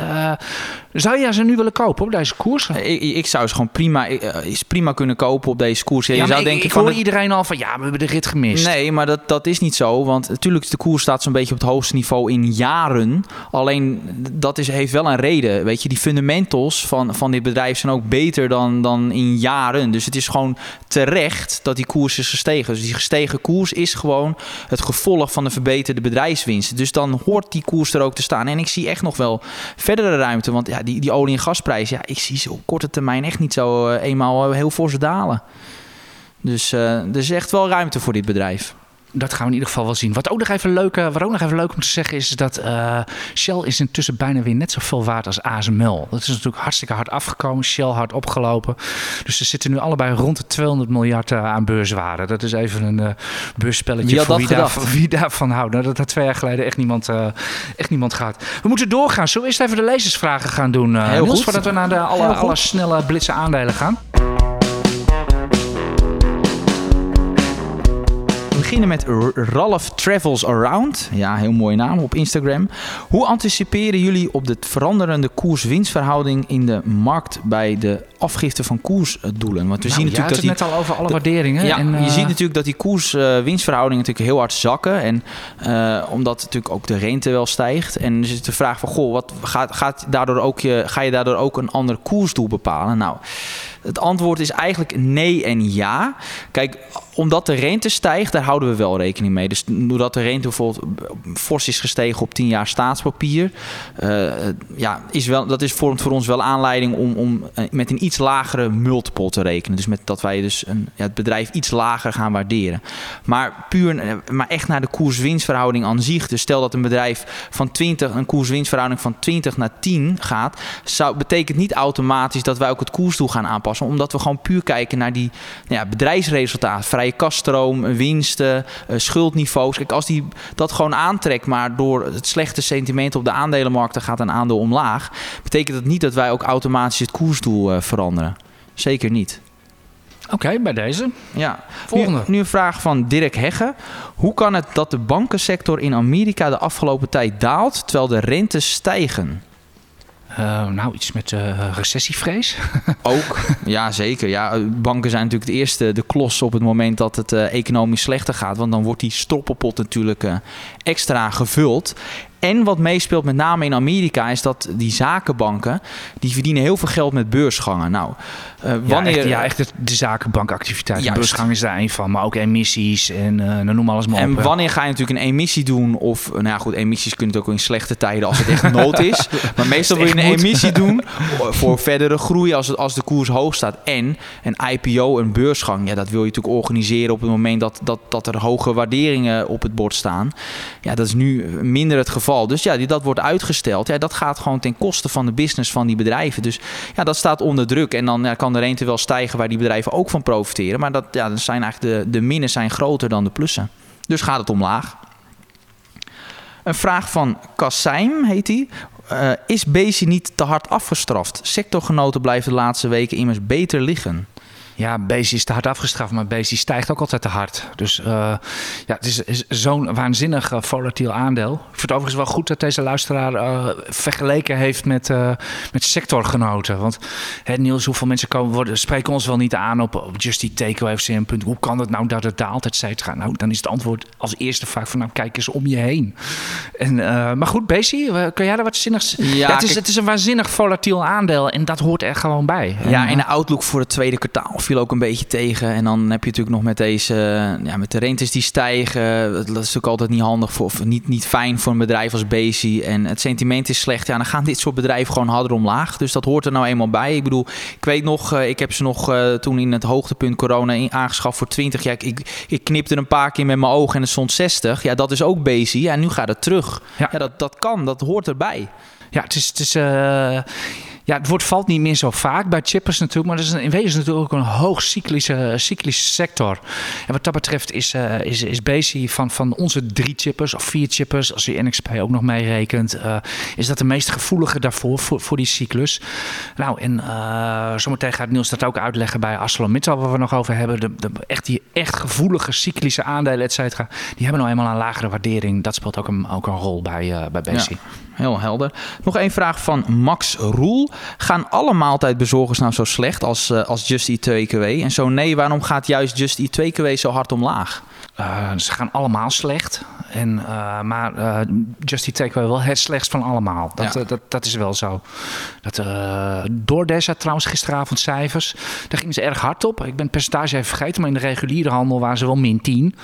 zou jij ze nu willen kopen op deze koers? Ik, ik zou ze gewoon prima, is prima kunnen kopen op deze koers. Ja, je zou ik, denken ik hoor iedereen al van, ja, we hebben de rit gemist. Nee, maar dat, dat is niet zo. Want natuurlijk, de koers staat zo'n beetje op het hoogste niveau in jaren. Alleen, dat is, heeft wel een reden. Weet je, die fundamentals van, van dit bedrijf zijn ook beter dan, dan in jaren. Dus het is gewoon terecht dat die koers is gestegen. Dus die gestegen koers is gewoon het gevolg van de verbeterde bedrijfswinst. Dus dan hoort die koers er ook te staan. En ik zie echt nog wel verdere ruimte. Want ja, die, die olie- en gasprijs, ja, ik zie ze op korte termijn echt niet zo uh, eenmaal heel voor ze dalen. Dus uh, er is echt wel ruimte voor dit bedrijf dat gaan we in ieder geval wel zien. Wat ook nog even leuk, eh, wat ook nog even leuk om te zeggen is dat uh, Shell is intussen bijna weer net zoveel waard als ASML. Dat is natuurlijk hartstikke hard afgekomen. Shell hard opgelopen. Dus ze zitten nu allebei rond de 200 miljard uh, aan beurswaarde. Dat is even een uh, beursspelletje wie voor wie, daar, wie daarvan houdt. Nou, dat had twee jaar geleden echt niemand, echt niemand gaat. We moeten doorgaan. Zullen we eerst even de lezersvragen gaan doen, Niels, voordat we naar de alle, alle snelle blitse aandelen gaan? Beginnen met Ralph Travels Around. Ja, heel mooie naam op Instagram. Hoe anticiperen jullie op de veranderende koers-winstverhouding in de markt bij de afgifte van koersdoelen? Want we nou, zien natuurlijk dat die, net al over alle waarderingen. Ja, en, je ziet natuurlijk dat die koers-winstverhoudingen natuurlijk heel hard zakken. En uh, omdat natuurlijk ook de rente wel stijgt. En dus is de vraag van, goh, wat gaat, gaat daardoor ook je, ga je daardoor ook een ander koersdoel bepalen? Nou, het antwoord is eigenlijk nee en ja. Kijk, omdat de rente stijgt, daar houden we wel rekening mee. Dus doordat de rente bijvoorbeeld fors is gestegen op 10 jaar staatspapier, uh, ja, is wel, dat is vormt voor ons wel aanleiding om, om eh, met een iets lagere multiple te rekenen. Dus met dat wij dus een, ja, het bedrijf iets lager gaan waarderen. Maar puur, eh, maar echt naar de koers-winstverhouding aan zich. Dus stel dat een bedrijf van 20, een koers-winstverhouding van 20 naar 10 gaat, zou, betekent niet automatisch dat wij ook het koersdoel gaan aanpassen. Omdat we gewoon puur kijken naar die nou ja, bedrijfsresultaten, vrije kaststroom, winsten, uh, schuldniveaus. Kijk, als die dat gewoon aantrekt, maar door het slechte sentiment op de aandelenmarkten gaat een aandeel omlaag, betekent dat niet dat wij ook automatisch het koersdoel uh, veranderen. Zeker niet. Oké, bij deze. Ja. Volgende. Nu, een vraag van Dirk Hegge. Hoe kan het dat de bankensector in Amerika de afgelopen tijd daalt terwijl de rentes stijgen? Uh, nou, iets met uh, recessievrees. Ook, ja zeker. Ja, banken zijn natuurlijk het eerste de klos op het moment dat het economisch slechter gaat. Want dan wordt die stroppenpot natuurlijk extra gevuld. En wat meespeelt met name in Amerika is dat die zakenbanken die verdienen heel veel geld met beursgangen. Nou, uh, wanneer ja, echt, ja, echt de, zakenbankactiviteit. De beursgang is daar een van, maar ook emissies en uh, noem alles maar en op. En wanneer ga je natuurlijk een emissie doen? Of nou ja, goed, emissies kunnen het ook in slechte tijden als het echt nood is. Maar meestal wil je een emissie doen voor verdere groei als, het, als de koers hoog staat. En een IPO, een beursgang, ja, dat wil je natuurlijk organiseren op het moment dat, dat, dat er hoge waarderingen op het bord staan. Ja, dat is nu minder het geval. Dus ja, dat wordt uitgesteld. Ja, dat gaat gewoon ten koste van de business van die bedrijven. Dus ja, dat staat onder druk. En dan ja, kan de rente wel stijgen waar die bedrijven ook van profiteren. Maar dat, ja, zijn eigenlijk de, de minnen zijn groter dan de plussen. Dus gaat het omlaag. Een vraag van Kasseim heet hij. Uh, is Bezi niet te hard afgestraft? Sectorgenoten blijven de laatste weken immers beter liggen. Ja, Bezi is te hard afgestraft, maar Bezi stijgt ook altijd te hard. Dus uh, ja, het is, is zo'n waanzinnig uh, volatiel aandeel. Ik vind het overigens wel goed dat deze luisteraar uh, vergeleken heeft met, met sectorgenoten. Want hè, Niels, hoeveel mensen komen, worden, spreken ons wel niet aan op, op Just Takeaway. Hoe kan het nou dat het daalt, et cetera? Nou, dan is het antwoord als eerste vaak van, nou, kijk eens om je heen. En, maar goed, Bezi, kun jij daar wat zinnigs... Ja, het, is, het is een waanzinnig volatiel aandeel en dat hoort er gewoon bij. Ja, en de outlook voor het tweede kwartaal viel ook een beetje tegen. En dan heb je natuurlijk nog met deze, ja, met de rentes die stijgen. Dat is natuurlijk altijd niet handig voor, of niet, niet fijn voor een bedrijf als Bezi. En het sentiment is slecht. Ja, dan gaan dit soort bedrijven gewoon harder omlaag. Dus dat hoort er nou eenmaal bij. Ik bedoel, ik weet nog, eh, ik heb ze nog uh, toen in het hoogtepunt corona aangeschaft voor 20. Ja, ik, ik, ik knipte een paar keer met mijn ogen en het stond 60. Ja, dat is ook Bezi. Ja, nu gaat het terug. Ja, ja dat, dat kan, dat hoort erbij. Ja, het is. Het is uh ja, het woord valt niet meer zo vaak bij chippers natuurlijk, maar dat is in wezen natuurlijk ook een hoog cyclische, cyclische sector. En wat dat betreft is, uh, is, is van, van onze drie chippers of vier chippers, als je NXP ook nog meerekent, uh, is dat de meest gevoelige daarvoor, voor, voor die cyclus. Nou, en uh, zometeen gaat Niels dat ook uitleggen bij ArcelorMittal, waar we nog over hebben. De, de, echt die echt gevoelige cyclische aandelen, et cetera, die hebben nou eenmaal een lagere waardering. Dat speelt ook een, ook een rol bij, bij Bezi. Ja heel helder. Nog één vraag van Max Roel. Gaan alle maaltijdbezorgers nou zo slecht als, uh, als Just Eat 2KW? En zo nee, waarom gaat juist Just Eat 2KW zo hard omlaag? Uh, ze gaan allemaal slecht. En, uh, maar uh, Just Eat wel het slechtst van allemaal. Dat, ja. dat, dat is wel zo. Dat, uh, DoorDash had trouwens gisteravond cijfers. Daar gingen ze erg hard op. Ik ben het percentage even vergeten. Maar in de reguliere handel waren ze wel min 10.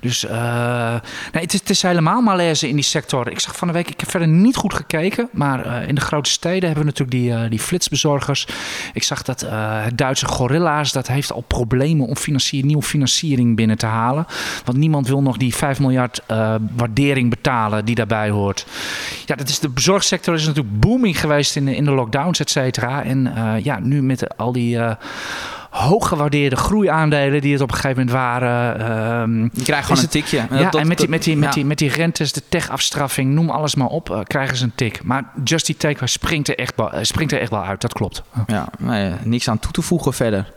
Dus nee, het, is, het is helemaal malaise in die sector. Ik zag van de week, ik heb verder niet goed gekeken. Maar in de grote steden hebben we natuurlijk die, die flitsbezorgers. Ik zag dat het Duitse Gorilla's, dat heeft al problemen om financier, nieuwe financiering binnen te halen. Want niemand wil nog die 5 miljard uh, waardering betalen die daarbij hoort. Ja, dat is, de bezorgsector is natuurlijk booming geweest in de, in de lockdowns, et cetera. En uh, ja, nu met al die... Uh, hooggewaardeerde groeiaandelen die het op een gegeven moment waren. Uh, je krijgt gewoon een tikje. Ja, en met die, met, die, met, die, met die rentes, de tech-afstraffing, noem alles maar op, uh, krijgen ze een tik. Maar Just Take springt er, echt, springt er echt wel uit, dat klopt. Ja, nee, niks aan toe te voegen verder.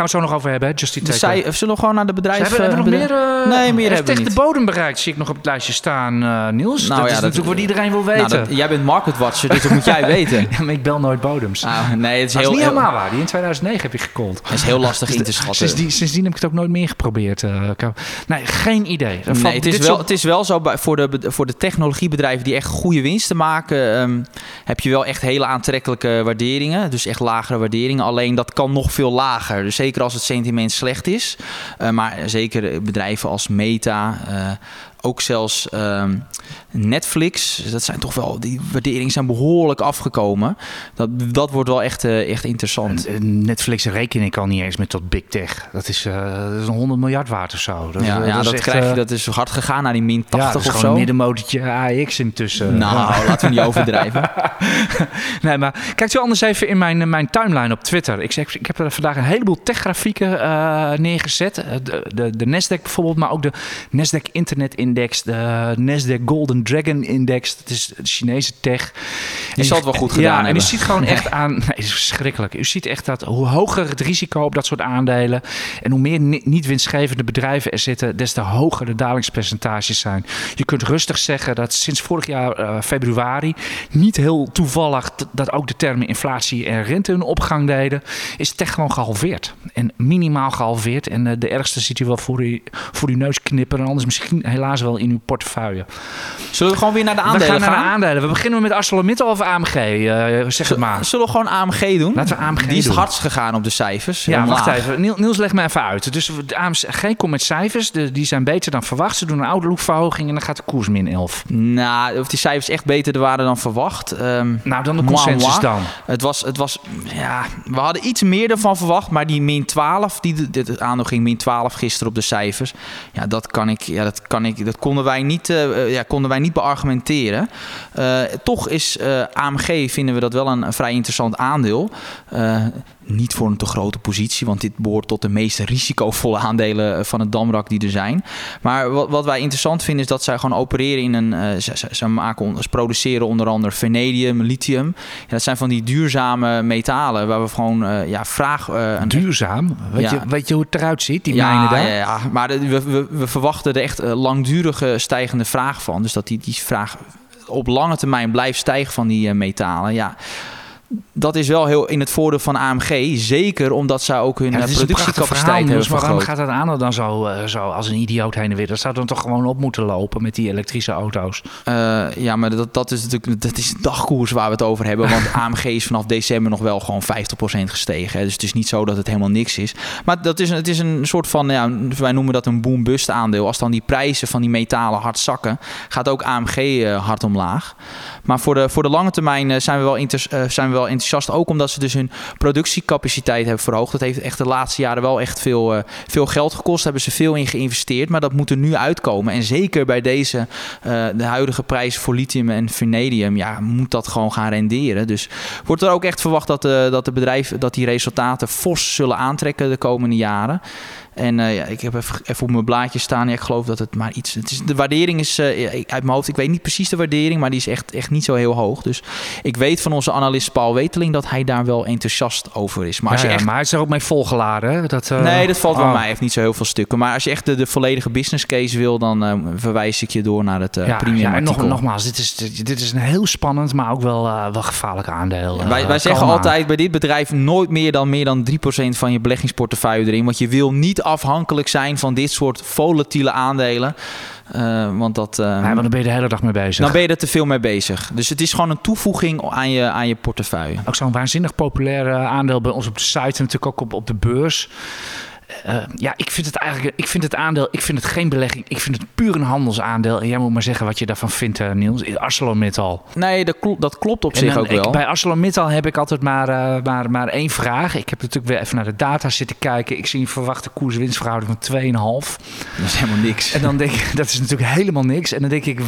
Gaan we het zo nog over hebben, hè? Justy dus zij, Zullen we gewoon naar de bedrijven... Ze hebben er nog meer... Uh, nee, meer hebben tegen de bodem bereikt, zie ik nog op het lijstje staan, uh, Niels. Nou, dat ja, is dat, natuurlijk wat iedereen wil weten. Nou, dat, jij bent marketwatcher, dus dat moet jij weten. ja, maar ik bel nooit bodems. Ah, nee, het is, heel, is niet helemaal waar. Die in 2009 heb je gecallt. Dat is heel lastig in te schatten. Sindsdien, sindsdien heb ik het ook nooit meer geprobeerd. Uh, nee, geen idee. Nee, het, is wel, het is wel zo, bij, voor, de, voor de technologiebedrijven die echt goede winsten maken... Um, heb je wel echt hele aantrekkelijke waarderingen. Dus echt lagere waarderingen. Alleen dat kan nog veel lager. Dus zeker als het sentiment slecht is. Uh, maar zeker bedrijven als Meta, uh, ook zelfs ehm, Netflix, dat zijn toch wel, die waarderingen zijn behoorlijk afgekomen. Dat, dat wordt wel echt, uh, echt interessant. Netflix reken ik al niet eens met tot big tech. Dat is, uh, dat is een 100 miljard waard of zo. Dat, ja, ja, dat, echt, krijg je, dat is hard gegaan naar die min 80 ja, of zo. een middenmotortje AX intussen. Nou, laten we niet overdrijven. nee, maar kijk zo anders even in mijn, mijn timeline op Twitter. Ik, zeg, ik heb er vandaag een heleboel techgrafieken uh, neergezet. De, de, de Nasdaq bijvoorbeeld, maar ook de Nasdaq Internet Index, de Nasdaq Golden Dragon Index. Dat is de Chinese tech. Je zal het wel goed gedaan ja, hebben. en u ziet gewoon echt aan... Nee, het is verschrikkelijk. U ziet echt dat hoe hoger het risico op dat soort aandelen... en hoe meer niet winstgevende bedrijven er zitten... des te hoger de dalingspercentages zijn. Je kunt rustig zeggen dat sinds vorig jaar uh, februari... niet heel toevallig dat ook de termen inflatie en rente een opgang deden... is tech gewoon gehalveerd. En minimaal gehalveerd. En uh, de ergste ziet u wel voor, u, voor uw neus knipperen. Anders misschien helaas wel in uw portefeuille. Zullen we gewoon weer naar de aandelen we gaan? Naar de aandelen. We beginnen met ArcelorMittal of AMG? Uh, zeg het maar. Zullen we gewoon AMG doen? Laten we AMG Die is doen. hardst gegaan op de cijfers. Ja, wacht even. Niels, leg me even uit. Dus de AMG komt met cijfers. De, die zijn beter dan verwacht. Ze doen een oude loopverhoging en dan gaat de koers min 11. Nou, of die cijfers echt beter waren dan verwacht. Um, nou, dan de consensus moi, moi. dan. Het was, het was, ja, we hadden iets meer ervan verwacht. Maar die min 12, die, dit aandeel ging min 12 gisteren op de cijfers. Ja, dat kan ik, ja, dat kan ik, dat konden wij niet, uh, ja, konden wij niet beargumenteren. Uh, toch is AMG vinden we dat wel een, vrij interessant aandeel. Niet voor een te grote positie, want dit behoort tot de meest risicovolle aandelen van het Damrak die er zijn. Maar wat, wat wij interessant vinden is dat zij gewoon opereren in een. ze, ze, maken, ze produceren onder andere vanadium, lithium. Ja, dat zijn van die duurzame metalen waar we gewoon ja, vraag. Duurzaam? Weet, je, weet je hoe het eruit ziet, die ja, mijnen daar? Ja, ja, maar we, we, we verwachten er echt langdurige stijgende vraag van. Dus dat die, die vraag op lange termijn blijft stijgen van die metalen. Ja dat is wel heel in het voordeel van AMG. Zeker omdat zij ook hun ja, eh, productiecapaciteit hebben vergroot. Waarom gaat dat aandeel dan zo, uh, zo als een idioot heen en weer? Dat zou dan toch gewoon op moeten lopen met die elektrische auto's? Uh, ja, maar dat, dat is natuurlijk dat is de dagkoers waar we het over hebben. Want AMG is vanaf december nog wel gewoon 50% gestegen. Hè. Dus het is niet zo dat het helemaal niks is. Maar dat is, het is een soort van, ja, wij noemen dat een boom-bust aandeel. Als dan die prijzen van die metalen hard zakken, gaat ook AMG uh, hard omlaag. Maar voor de, voor de lange termijn zijn we wel, inter, zijn we wel enthousiast. Ook omdat ze dus hun productiecapaciteit hebben verhoogd. Dat heeft echt de laatste jaren wel echt veel, uh, veel geld gekost. Daar hebben ze veel in geïnvesteerd. Maar dat moet er nu uitkomen. En zeker bij deze, uh, de huidige prijs voor lithium en vanadium, ja, moet dat gewoon gaan renderen. Dus wordt er ook echt verwacht dat, de, dat de bedrijven, dat die resultaten fors zullen aantrekken de komende jaren. En uh, ja, ik heb even, even, op mijn blaadje staan. Ja, ik geloof dat het maar iets. Het is, de waardering is uh, uit mijn hoofd. Ik weet niet precies de waardering, maar die is echt, echt niet zo heel hoog. Dus ik weet van onze analist Paul Weteling dat hij daar wel enthousiast over is. Maar, als je echt... maar hij is er ook mee volgeladen. Hè? Dat, uh... Nee, dat valt oh. mij. Hij heeft niet zo heel veel stukken. Maar als je echt de, de volledige business case wil, dan verwijs ik je door naar het ja, premium. Ja, en nog, nogmaals, dit is, dit is een heel spannend, maar ook wel, wel gevaarlijk aandeel. wij, wij zeggen altijd bij dit bedrijf nooit meer dan meer dan 3% van je beleggingsportefeuille erin. Want je wil niet afhankelijk zijn van dit soort volatiele aandelen. Uh, want dat, uh, ja, dan ben je de hele dag mee bezig. Dan ben je er te veel mee bezig. Dus het is gewoon een toevoeging aan je, aan je portefeuille. Ook zo'n waanzinnig populair aandeel bij ons op de site en natuurlijk ook op, op de beurs. Uh, ja, ik vind het eigenlijk, ik vind het aandeel, ik vind het geen belegging. Ik vind het puur een handelsaandeel. En jij moet maar zeggen wat je daarvan vindt, uh, Niels. ArcelorMittal. Nee, dat, klopt, dat klopt op zich ook wel. Bij ArcelorMittal heb ik altijd maar, uh, maar, maar één vraag. Ik heb natuurlijk weer even naar de data zitten kijken. Ik zie een verwachte koers-winstverhouding van 2,5. Dat is helemaal niks. En dan denk ik, dat is natuurlijk helemaal niks. En dan denk ik,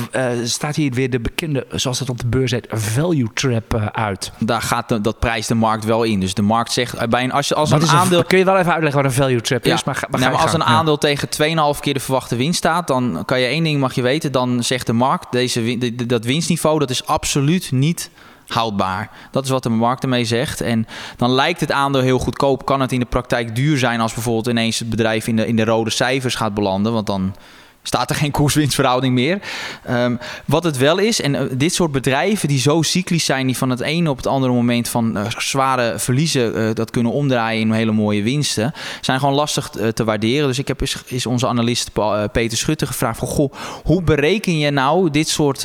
staat hier weer de bekende, zoals het op de beurs heet, value trap uit. Daar gaat de, dat prijs de markt wel in. Dus de markt zegt, bij een, als als een aandeel... kun je wel even uitleggen wat een value trap ja. Maar, maar, als een aandeel tegen 2,5 keer de verwachte winst staat, dan kan je één ding mag je weten. Dan zegt de markt, deze, dat winstniveau, dat is absoluut niet houdbaar. Dat is wat de markt ermee zegt. En dan lijkt het aandeel heel goedkoop. Kan het in de praktijk duur zijn als bijvoorbeeld ineens het bedrijf in de, in de rode cijfers gaat belanden. Want dan staat er geen koerswinstverhouding meer. Um, wat het wel is, en eh, dit soort bedrijven die zo cyclisch zijn, die van het ene op het andere moment van uh, zware verliezen uh, dat kunnen omdraaien in hele mooie winsten, zijn gewoon lastig te waarderen. Dus ik heb is, is onze analist Peter Schutte gevraagd van, goh, hoe bereken je nou dit soort,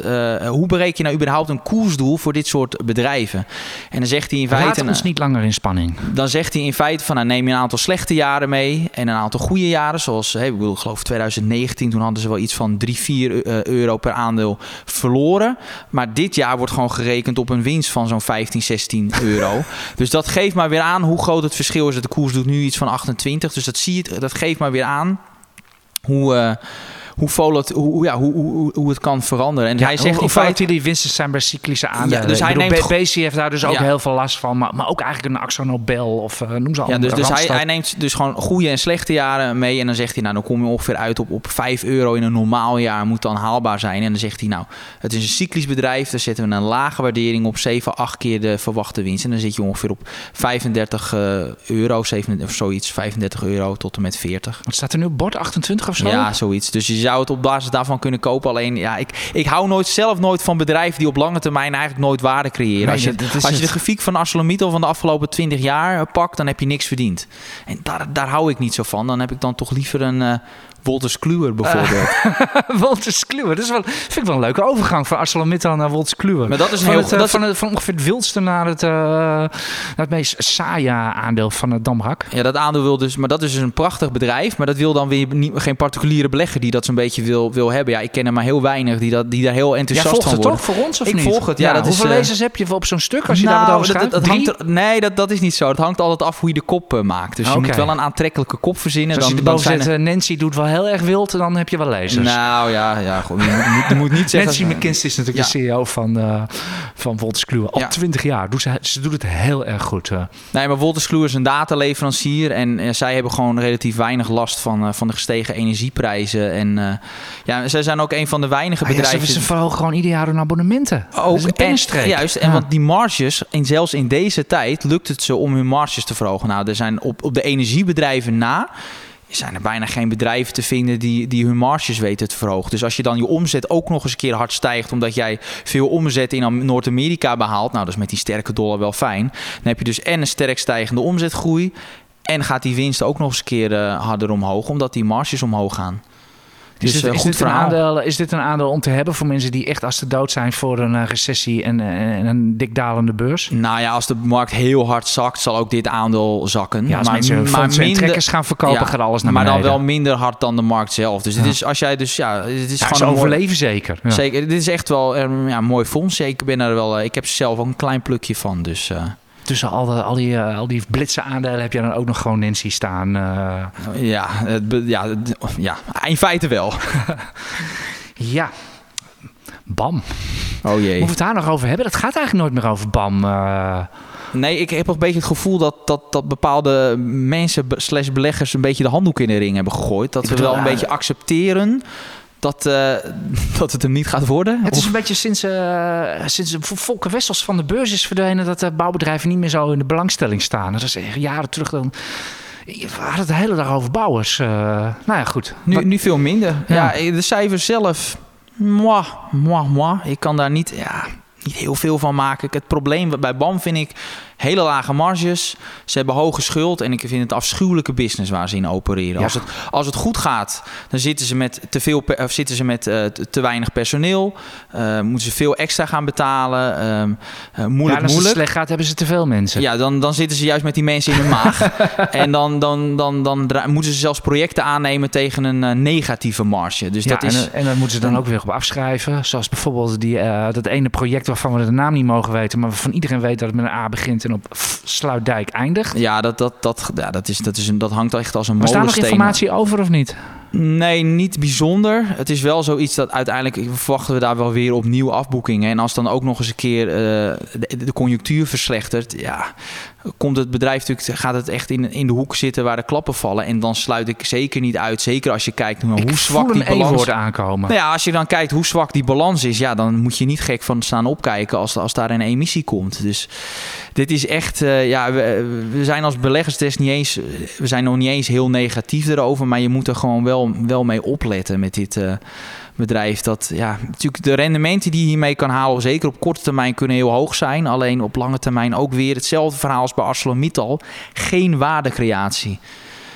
hoe bereken je nou überhaupt een koersdoel voor dit soort bedrijven? En dan zegt hij in feite... Laat ons niet langer in spanning. Dan zegt hij in feite van, nou, neem je een aantal slechte jaren mee en een aantal goede jaren, zoals, hey, ik geloof 2019, toen hadden ze wel iets van 3, 4 eh, euro per aandeel verloren. Maar dit jaar wordt gewoon gerekend op een winst van zo'n 15, 16 euro. dus dat geeft maar weer aan hoe groot het verschil is. De koers doet nu iets van 28. Dus dat, zie je, dat geeft maar weer aan hoe... Uh, hoe, volat, hoe, ja, hoe, hoe, hoe het kan veranderen. En hij zegt hoe, feite die winsten zijn bij cyclische aandelen. Ja, dus hij neemt BC heeft daar dus ook heel veel last van, maar, maar ook eigenlijk een Axo Nobel of uh, noem ze Ja, dus, dus hij, hij neemt dus gewoon goede en slechte jaren mee en dan zegt hij nou dan kom je ongeveer uit op, op 5 euro in een normaal jaar moet dan haalbaar zijn. En dan zegt hij nou het is een cyclisch bedrijf, daar zetten we een lage waardering op 7, 8 keer de verwachte winst en dan zit je ongeveer op 35 uh, eh, euro, 37 of zoiets, 35 euro tot en met 40. Wat staat er nu op bord 28 of zo? Ja, zoiets. Dus je zou het op basis daarvan kunnen kopen. Alleen ja, ik, ik hou nooit zelf nooit van bedrijven die op lange termijn eigenlijk nooit waarde creëren. als je, als je de grafiek van ArcelorMittal van de afgelopen 20 jaar pakt, dan heb je niks verdiend. En daar, daar hou ik niet zo van. Dan heb ik dan toch liever een, uh, Wolters Kluwer bijvoorbeeld. Uh, Wolters Kluwer, dat is wel, vind ik wel een leuke overgang van ArcelorMittal naar Wolters Kluwer. Maar dat is van, heel, het, uh, dat van, van, ongeveer het wildste naar het, uh, naar het meest saaie aandeel van het Damrak. Ja, dat aandeel wil dus, maar dat is dus een prachtig bedrijf, maar dat wil dan weer niet, geen particuliere belegger die dat zijn beetje wil, wil hebben. Ja, ik ken er maar heel weinig die, dat, die daar heel enthousiast van worden. toch voor ons of ik niet? volg het, ja. dat hoeveel is, uh, lezers heb je op zo'n stuk als je nou, daar wat over dat, hangt er, Nee, dat, dat is niet zo. Het hangt altijd af hoe je de kop uh, maakt. Dus je moet wel een aantrekkelijke kop verzinnen. Dus als dan, je dan zet, er... Nancy doet wel heel erg wild, dan heb je wel lezers. Nou ja, ja goed, je, moet, je moet niet zeggen... Nancy is natuurlijk ja. de CEO van, uh, van Wolters Kluwer. Al twintig ja. jaar. Doet ze, ze doet het heel erg goed. Nee, maar Wolters Kluwer is een dataleverancier. En zij hebben gewoon relatief weinig last van, van de gestegen energieprijzen. En ja, zij zijn ook een van de weinige ah, bedrijven... Ja, ze verhogen gewoon ieder jaar hun abonnementen. Ook, en, juist, en want die marges, en zelfs in deze tijd, lukt het ze om hun marges te verhogen. Nou, er zijn op, op de energiebedrijven na zijn er bijna geen bedrijven te vinden die, die hun marges weten te verhogen. Dus als je dan je omzet ook nog eens een keer hard stijgt, omdat jij veel omzet in Noord-Amerika behaalt, nou dat is met die sterke dollar wel fijn. Dan heb je dus en een sterk stijgende omzetgroei en gaat die winst ook nog eens een keer uh, harder omhoog, omdat die marges omhoog gaan. Dus is dit, is, dit een aandeel, is dit een aandeel om te hebben voor mensen die echt als de dood zijn voor een uh, recessie en, en, een dik dalende beurs? Nou ja, als de markt heel hard zakt, zal ook dit aandeel zakken. Ja, als maar, mensen maar minder, trekkers gaan verkopen, ja, gaat alles naar maar beneden. Maar dan wel minder hard dan de markt zelf. Dus dit is als jij dus ja, dit is ja, gewoon overleven zeker. Zeker. Dit is echt wel een ja, mooi fonds. Ik ben er wel. Ik heb zelf ook een klein plukje van. Dus. Uh, tussen al, de, al, die, uh, al die blitse aandelen heb je dan ook nog gewoon Nancy staan. Uh... Ja, ja, ja, in feite wel. ja. BAM. Oh jee. Moeten we het daar nog over hebben? Dat gaat eigenlijk nooit meer over BAM. Uh... Nee, ik heb een beetje het gevoel dat, dat, dat bepaalde mensen slash beleggers een beetje de handdoek in de ring hebben gegooid. Dat we wel een beetje accepteren dat, uh, dat het hem niet gaat worden? Het is een beetje sinds, uh, sinds Volker Wessels van de beurs is verdwenen... dat de bouwbedrijven niet meer zo in de belangstelling staan. Dat is echt jaren terug dan... We hadden het de hele dag over bouwers. Uh, nou ja, goed. Nu, nu veel minder. Ja. ja, de cijfers zelf... Moi, moi, moi. Ik kan daar niet, ja, niet heel veel van maken. Het probleem bij BAM vind ik hele lage marges. Ze hebben hoge schuld en ik vind het afschuwelijke business waar ze in opereren. Ja. Als, het, als het goed gaat, dan zitten ze met te, veel, of zitten ze met uh, te weinig personeel. Uh, moeten ze veel extra gaan betalen. Uh, moeilijk, ja, als moeilijk. het slecht gaat, hebben ze te veel mensen. Ja, dan, dan zitten ze juist met die mensen in hun maag. en dan, dan, dan, dan, dan moeten ze zelfs projecten aannemen tegen een negatieve marge. Dus ja, dat is, en, en dan moeten ze dan ook weer op afschrijven. Zoals bijvoorbeeld die, dat ene project waarvan we de naam niet mogen weten, maar waarvan iedereen weet dat het met een A begint en op Sluitdijk eindigt. Ja, dat, dat, dat, ja, dat, is, dat, is een, dat hangt echt als een maar molensteen. Staat nog informatie over of niet? Nee, niet bijzonder. Het is wel zoiets dat uiteindelijk verwachten we daar wel weer opnieuw afboekingen. En als dan ook nog eens een keer uh, de, de, conjunctuur verslechtert, ja, komt het bedrijf natuurlijk, gaat het echt in, in de hoek zitten waar de klappen vallen. En dan sluit ik zeker niet uit. Zeker als je kijkt naar hoe zwak die balans is. aankomen. Nou ja, als je dan kijkt hoe zwak die balans is, ja, dan moet je niet gek van staan opkijken als, als daar een emissie komt. Dus dit is echt, uh, ja, we, we, zijn als beleggers des niet eens, we zijn nog niet eens heel negatief erover, maar je moet er gewoon wel, wel mee opletten met dit. Uh, bedrijf. Dat ja, natuurlijk de rendementen die je hiermee kan halen, zeker op korte termijn, kunnen heel hoog zijn. Alleen op lange termijn ook weer hetzelfde verhaal als bij ArcelorMittal. Geen waardecreatie.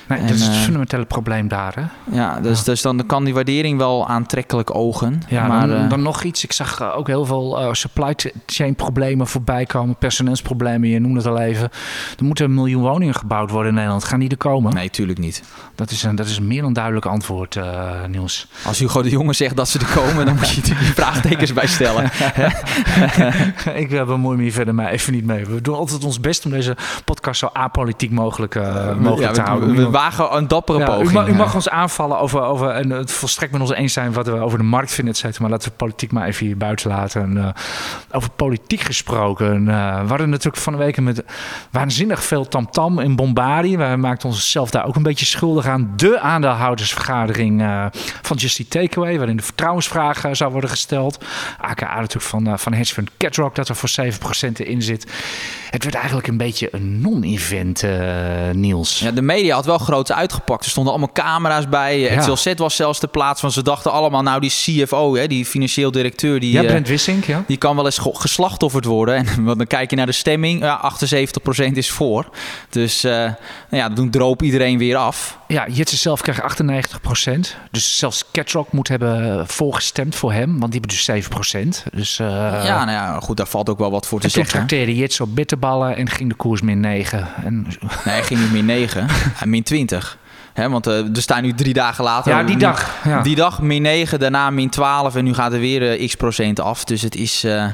Nee, en, dat is het fundamentele probleem daar. Hè? Ja, dus, ja. dus dan kan die waardering wel aantrekkelijk ogen. Ja, maar, dan, dan nog iets. Ik zag uh, ook heel veel uh, supply chain problemen voorbij komen. Personeelsproblemen, je noemde het al even. Er moeten een miljoen woningen gebouwd worden in Nederland. Gaan die er komen? Nee, tuurlijk niet. Dat is een, dat is een meer dan duidelijk antwoord, uh, Niels. Als Hugo de Jonge zegt dat ze er komen, dan moet je natuurlijk vraagtekens bij stellen. ik bemoei me hier verder maar even niet mee. We doen altijd ons best om deze podcast zo apolitiek mogelijk, mogelijk ja, te we, houden. We, we wagen een dappere ja, poging. U mag, u mag ons aanvallen over, over, en het volstrekt met ons eens zijn wat we over de markt vinden, et cetera. Maar laten we politiek maar even hier buiten laten. En, uh, over politiek gesproken. Uh, we hadden natuurlijk van de week met waanzinnig veel tamtam -tam in Bombardie. Wij maakten onszelf daar ook een beetje schuldig aan. De aandeelhoudersvergadering uh, van Justy Takeaway, waarin de vertrouwensvraag zou worden gesteld. AKA natuurlijk van, van hedge fund Catrock, dat er voor 7% in zit. Het werd eigenlijk een beetje een non-event, Niels. Ja, de media had wel groot uitgepakt. Er stonden allemaal camera's bij. Ja. Excel was zelfs de plaats van ze dachten allemaal, nou die CFO, hè, die financieel directeur, die, ja, Brent Wissink, ja. die kan wel eens geslachtofferd worden. En want dan kijk je naar de stemming, ja, 78% is voor. Dus uh, nou ja, toen droop iedereen weer af. Ja, Jitse zelf krijgt 98%. Dus zelfs Catrock moet hebben voorgestemd voor hem, want die hebben dus 7%. Dus, uh, ja, nou ja, goed, daar valt ook wel wat voor te en zeggen. toen trakteerde Jitse op bitterballen en ging de koers min 9. En... Nee, hij ging niet min 9, min 20. Hè, want uh, er staan nu drie dagen later. Ja, die dag. Ja. Die dag min 9, daarna min 12 en nu gaat er weer uh, x procent af. Dus het is, uh,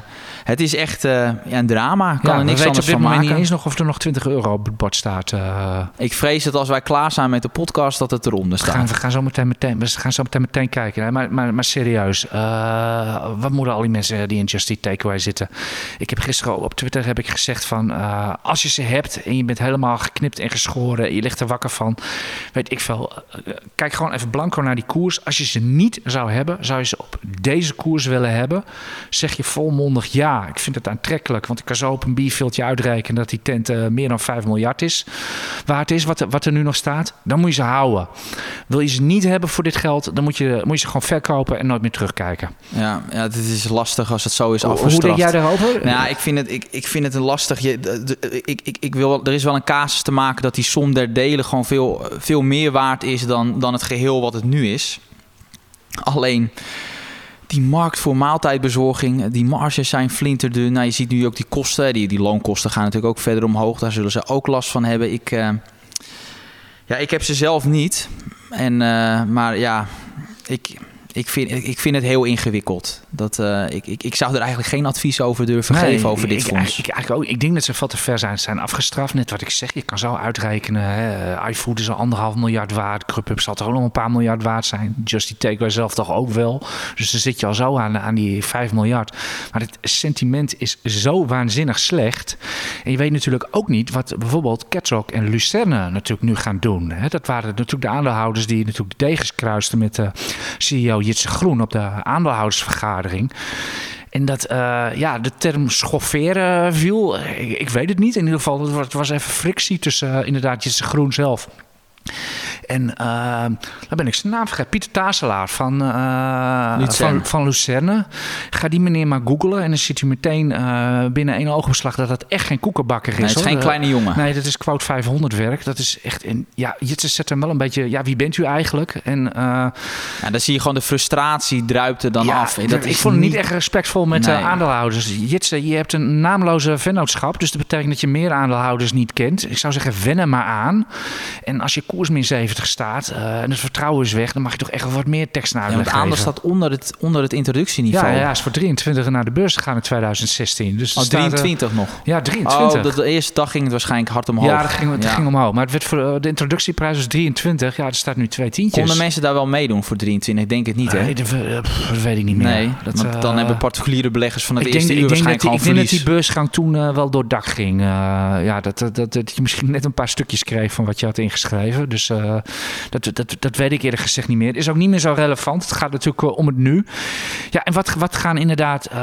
het is echt ja, een drama. Kan ja, er niks anders van maken. niet eens nog of er nog 20 euro op het bord staat. Ik vrees dat als wij klaar zijn met de podcast dat het eronder staat. We gaan, we gaan zo meteen, meteen, we gaan zo meteen, meteen kijken. Hè. Maar, maar, maar serieus, wat moeten al die mensen die in Just Eat Takeaway zitten? Ik heb gisteren op Twitter heb ik gezegd van als je ze hebt en je bent helemaal geknipt en geschoren, en je ligt er wakker van, weet ik veel. Eh, kijk gewoon even blanco naar die koers. Als je ze niet zou hebben, zou je ze op deze koers willen hebben. Zeg je volmondig ja, ik vind het aantrekkelijk. Want ik kan zo op een bierveeltje uitrekenen dat die tent uh, meer dan 5 miljard is. Waard is wat, wat er nu nog staat. Dan moet je ze houden. Wil je ze niet hebben voor dit geld, dan moet je, moet je ze gewoon verkopen en nooit meer terugkijken. Ja, ja het is lastig als het zo is afgestraft. Hoe denk jij daarover? Nou, ik vind het, ik, ik vind het een lastig. Je, ik, ik, ik wil, er is wel een casus te maken dat die som der delen gewoon veel, veel meer waard is dan, dan het geheel wat het nu is. Alleen die markt voor maaltijdbezorging, die marges zijn flinterdun. Nou, je ziet nu ook die kosten, die, die loonkosten gaan natuurlijk ook verder omhoog. Daar zullen ze ook last van hebben. Ik, uh, ja, ik heb ze zelf niet. En, uh, maar ja, ik, ik vind, ik vind het heel ingewikkeld. Dat, uh, ik, ik, ik zou er eigenlijk geen advies over durven nee, geven over dit ik, fonds. Ik, eigenlijk ook, ik denk dat ze veel te ver zijn, zijn afgestraft. Net wat ik zeg, je kan zo uitrekenen. Hè. iFood is al anderhalf miljard waard. Grubhub zal toch ook nog een paar miljard waard zijn. Justy Takeaway zelf toch ook wel. Dus dan zit je al zo aan, aan die 5 miljard. Maar het sentiment is zo waanzinnig slecht. En je weet natuurlijk ook niet wat bijvoorbeeld Ketrock en Lucerne natuurlijk nu gaan doen. Hè. Dat waren natuurlijk de aandeelhouders die natuurlijk de degens kruisten met de CEO Jitse Groen op de aandeelhoudersvergadering. En dat uh, ja, de term schofferen viel. Ik, weet het niet. In ieder geval, het was even frictie tussen uh, inderdaad Jitse Groen zelf en uh, dan ben ik zijn naam vergeten. Pieter Tazelaar van, uh, van, van, Lucerne. Ga die meneer maar googlen. En dan ziet u meteen uh, binnen één oogopslag dat het echt geen koekenbakker is. Nee, het is geen kleine jongen. Nee, dat is Quote 500 werk. Dat is echt... Ja, je zet hem wel een beetje... Ja, wie bent u eigenlijk? En, ja, dan zie je gewoon de frustratie druipt er dan ja, af. Dat ik vond het niet echt respectvol met nee. aandeelhouders. Jitse, je hebt een naamloze vennootschap. Dus dat betekent dat je meer aandeelhouders niet kent. Ik zou zeggen, wennen maar aan. En als je koers min 70 staat uh, en het vertrouwen is weg, dan mag je toch echt wel wat meer tekst naar ja, Het aandeel staat onder het, onder het introductieniveau. Ja, ja, is voor 23 naar de beurs gegaan in 2016. Dus oh, 23 nog? Ja, 23. Oh, de, de, eerste dag ging het waarschijnlijk hard omhoog. Ja, dat ging, het ja. ging omhoog. Maar het werd voor, de introductieprijs was 23. Ja, er staat nu twee tientjes. Konden mensen daar wel meedoen voor 23? Ik denk het niet, hè? Nee, dat, dat, weet ik niet meer. Nee, dat, want dan hebben particuliere beleggers van het ik eerste denk, uur ik denk waarschijnlijk dat die, Ik denk dat die beursgang toen wel door dak ging. Ja, dat, dat, dat, dat, je misschien net een paar stukjes kreeg van wat je had ingeschreven. Dus dat, dat, dat weet ik eerlijk gezegd niet meer. Het is ook niet meer zo relevant. Het gaat natuurlijk uh, om het nu. Ja, en wat, wat gaan inderdaad, uh,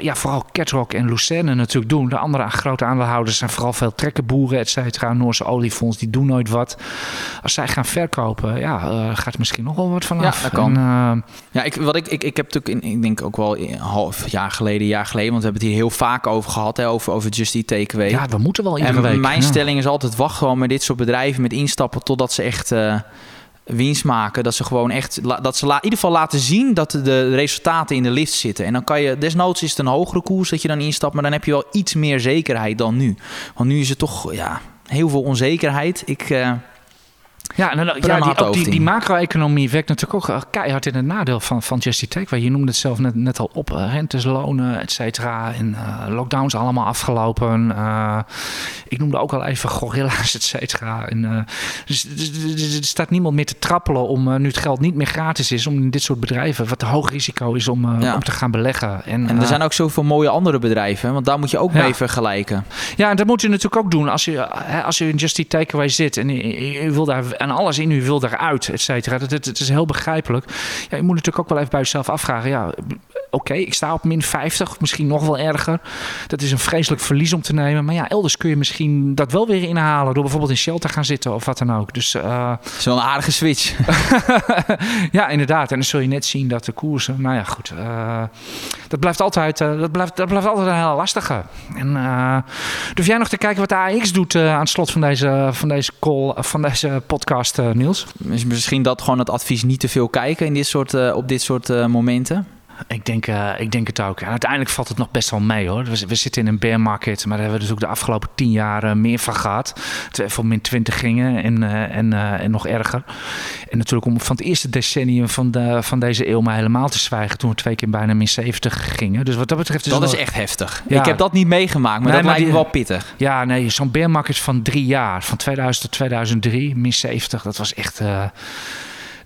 ja, vooral Catrock en Lucerne natuurlijk doen. De andere grote aandeelhouders zijn vooral veel trekkenboeren, et cetera. Noorse oliefonds, die doen nooit wat. Als zij gaan verkopen, ja, gaat er misschien nog wel wat vanaf. Ja, dat kan. En, ja, ik, wat ik, ik, ik heb natuurlijk, in, ik denk ook wel een half jaar geleden, jaar geleden, want we hebben het hier heel vaak over gehad, hè, over, over Just Eat Takeaway. Ja, we moeten wel iedere en week. Mijn ja. stelling is altijd, wacht gewoon met dit soort bedrijven, met instappen, totdat ze echt winst maken. Dat ze gewoon echt, dat ze in ieder geval laten zien dat de resultaten in de lift zitten. En dan kan je, desnoods is het een hogere koers dat je dan instapt, maar dan heb je wel iets meer zekerheid dan nu. Want nu is het toch, ja, heel veel onzekerheid. Ik, uh, ja, en dan, ja die, ook die, die macro-economie werkt natuurlijk ook keihard in het nadeel van, van Take. Je noemde het zelf net, net al op. Rentes, lonen, et cetera. En uh, lockdowns allemaal afgelopen. Uh, ik noemde ook al even gorilla's, et cetera. En, uh, dus, dus, dus, er staat niemand meer te trappelen om, nu het geld niet meer gratis is, om in dit soort bedrijven, wat een hoog risico is om, ja. om te gaan beleggen. En, en er zijn ook zoveel mooie andere bedrijven, want daar moet je ook ja. mee vergelijken. Ja, en dat moet je natuurlijk ook doen. Als je, als je in Just Eat Takeaway zit en je, je wil daar en alles in u wil eruit, et cetera. Het, is heel begrijpelijk. Ja, je moet natuurlijk ook wel even bij jezelf afvragen. Ja, okay, ik sta op min 50, misschien nog wel erger. Dat is een vreselijk verlies om te nemen. Maar ja, elders kun je misschien dat wel weer inhalen door bijvoorbeeld in shelter gaan zitten of wat dan ook. Dus, uh... Zo'n aardige switch. ja, inderdaad. En dan zul je net zien dat de koersen, nou ja, goed. Uh, dat blijft altijd, uh, dat blijft, dat blijft altijd een hele lastige. En durf jij nog te kijken wat de AX doet aan het slot van deze, van deze call, van deze podcast? Niels? Misschien dat gewoon het advies niet te veel kijken in dit soort, op dit soort momenten. Ik denk, uh, ik denk het ook. En uiteindelijk valt het nog best wel mee hoor. We, we zitten in een bear market, maar daar hebben we dus ook de afgelopen tien jaar uh, meer van gehad. Terwijl we van min 20 gingen en, uh, en, en nog erger. En natuurlijk om van het eerste decennium van, de, van deze eeuw maar helemaal te zwijgen. Toen we twee keer bijna min 70 gingen. Dus wat dat betreft is Dat is echt heftig. Ja. Ik heb dat niet meegemaakt, maar nee, dat maar lijkt me wel pittig. Ja, nee, zo'n bear market van drie jaar. Van 2000 tot 2003, min 70. Dat was echt...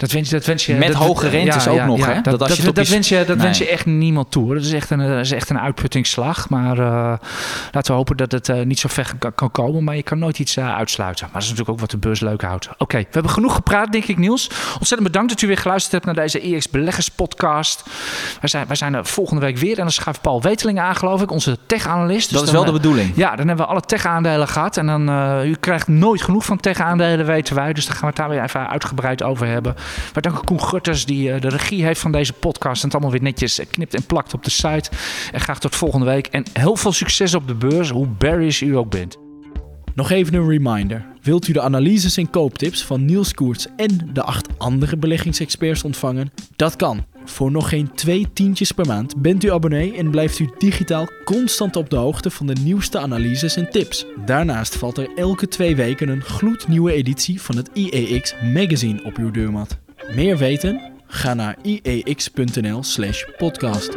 Dat wens, dat wens je, Met hoge rentes ook nog, hè? Dat, dat, dat, wens, je, dat wens je echt niemand toe. Dat is echt een, dat is echt een uitputtingsslag. Maar uh, laten we hopen dat het uh, niet zo ver kan, kan, komen. Maar je kan nooit iets uh, uitsluiten. Maar dat is natuurlijk ook wat de beurs leuk houdt. Oké, we hebben genoeg gepraat, denk ik, Niels. Ontzettend bedankt dat u weer geluisterd hebt naar deze EX Beleggers podcast. Wij zijn, wij zijn er volgende week weer. En dan schuift Paul Weteling aan, geloof ik, onze tech-analyst. Dus dat is wel de bedoeling. Ja, dan hebben we alle tech-aandelen gehad. En dan, u krijgt nooit genoeg van tech-aandelen, weten wij. Dus daar gaan we het daar weer even uitgebreid over hebben. Maar dank Koen Gutters, die uh, de regie heeft van deze podcast. En het allemaal weer netjes knipt en plakt op de site. En graag tot volgende week. En heel veel succes op de beurs, hoe bearish u ook bent. Nog even een reminder. Wilt u de analyses en kooptips van Niels Koerts en de acht andere beleggingsexperts ontvangen? Dat kan. Voor nog geen twee tientjes per maand bent u abonnee en blijft u digitaal constant op de hoogte van de nieuwste analyses en tips. Daarnaast valt er elke twee weken een gloednieuwe editie van het IEX magazine op uw deurmat. Meer weten? Ga naar iex.nl/podcast.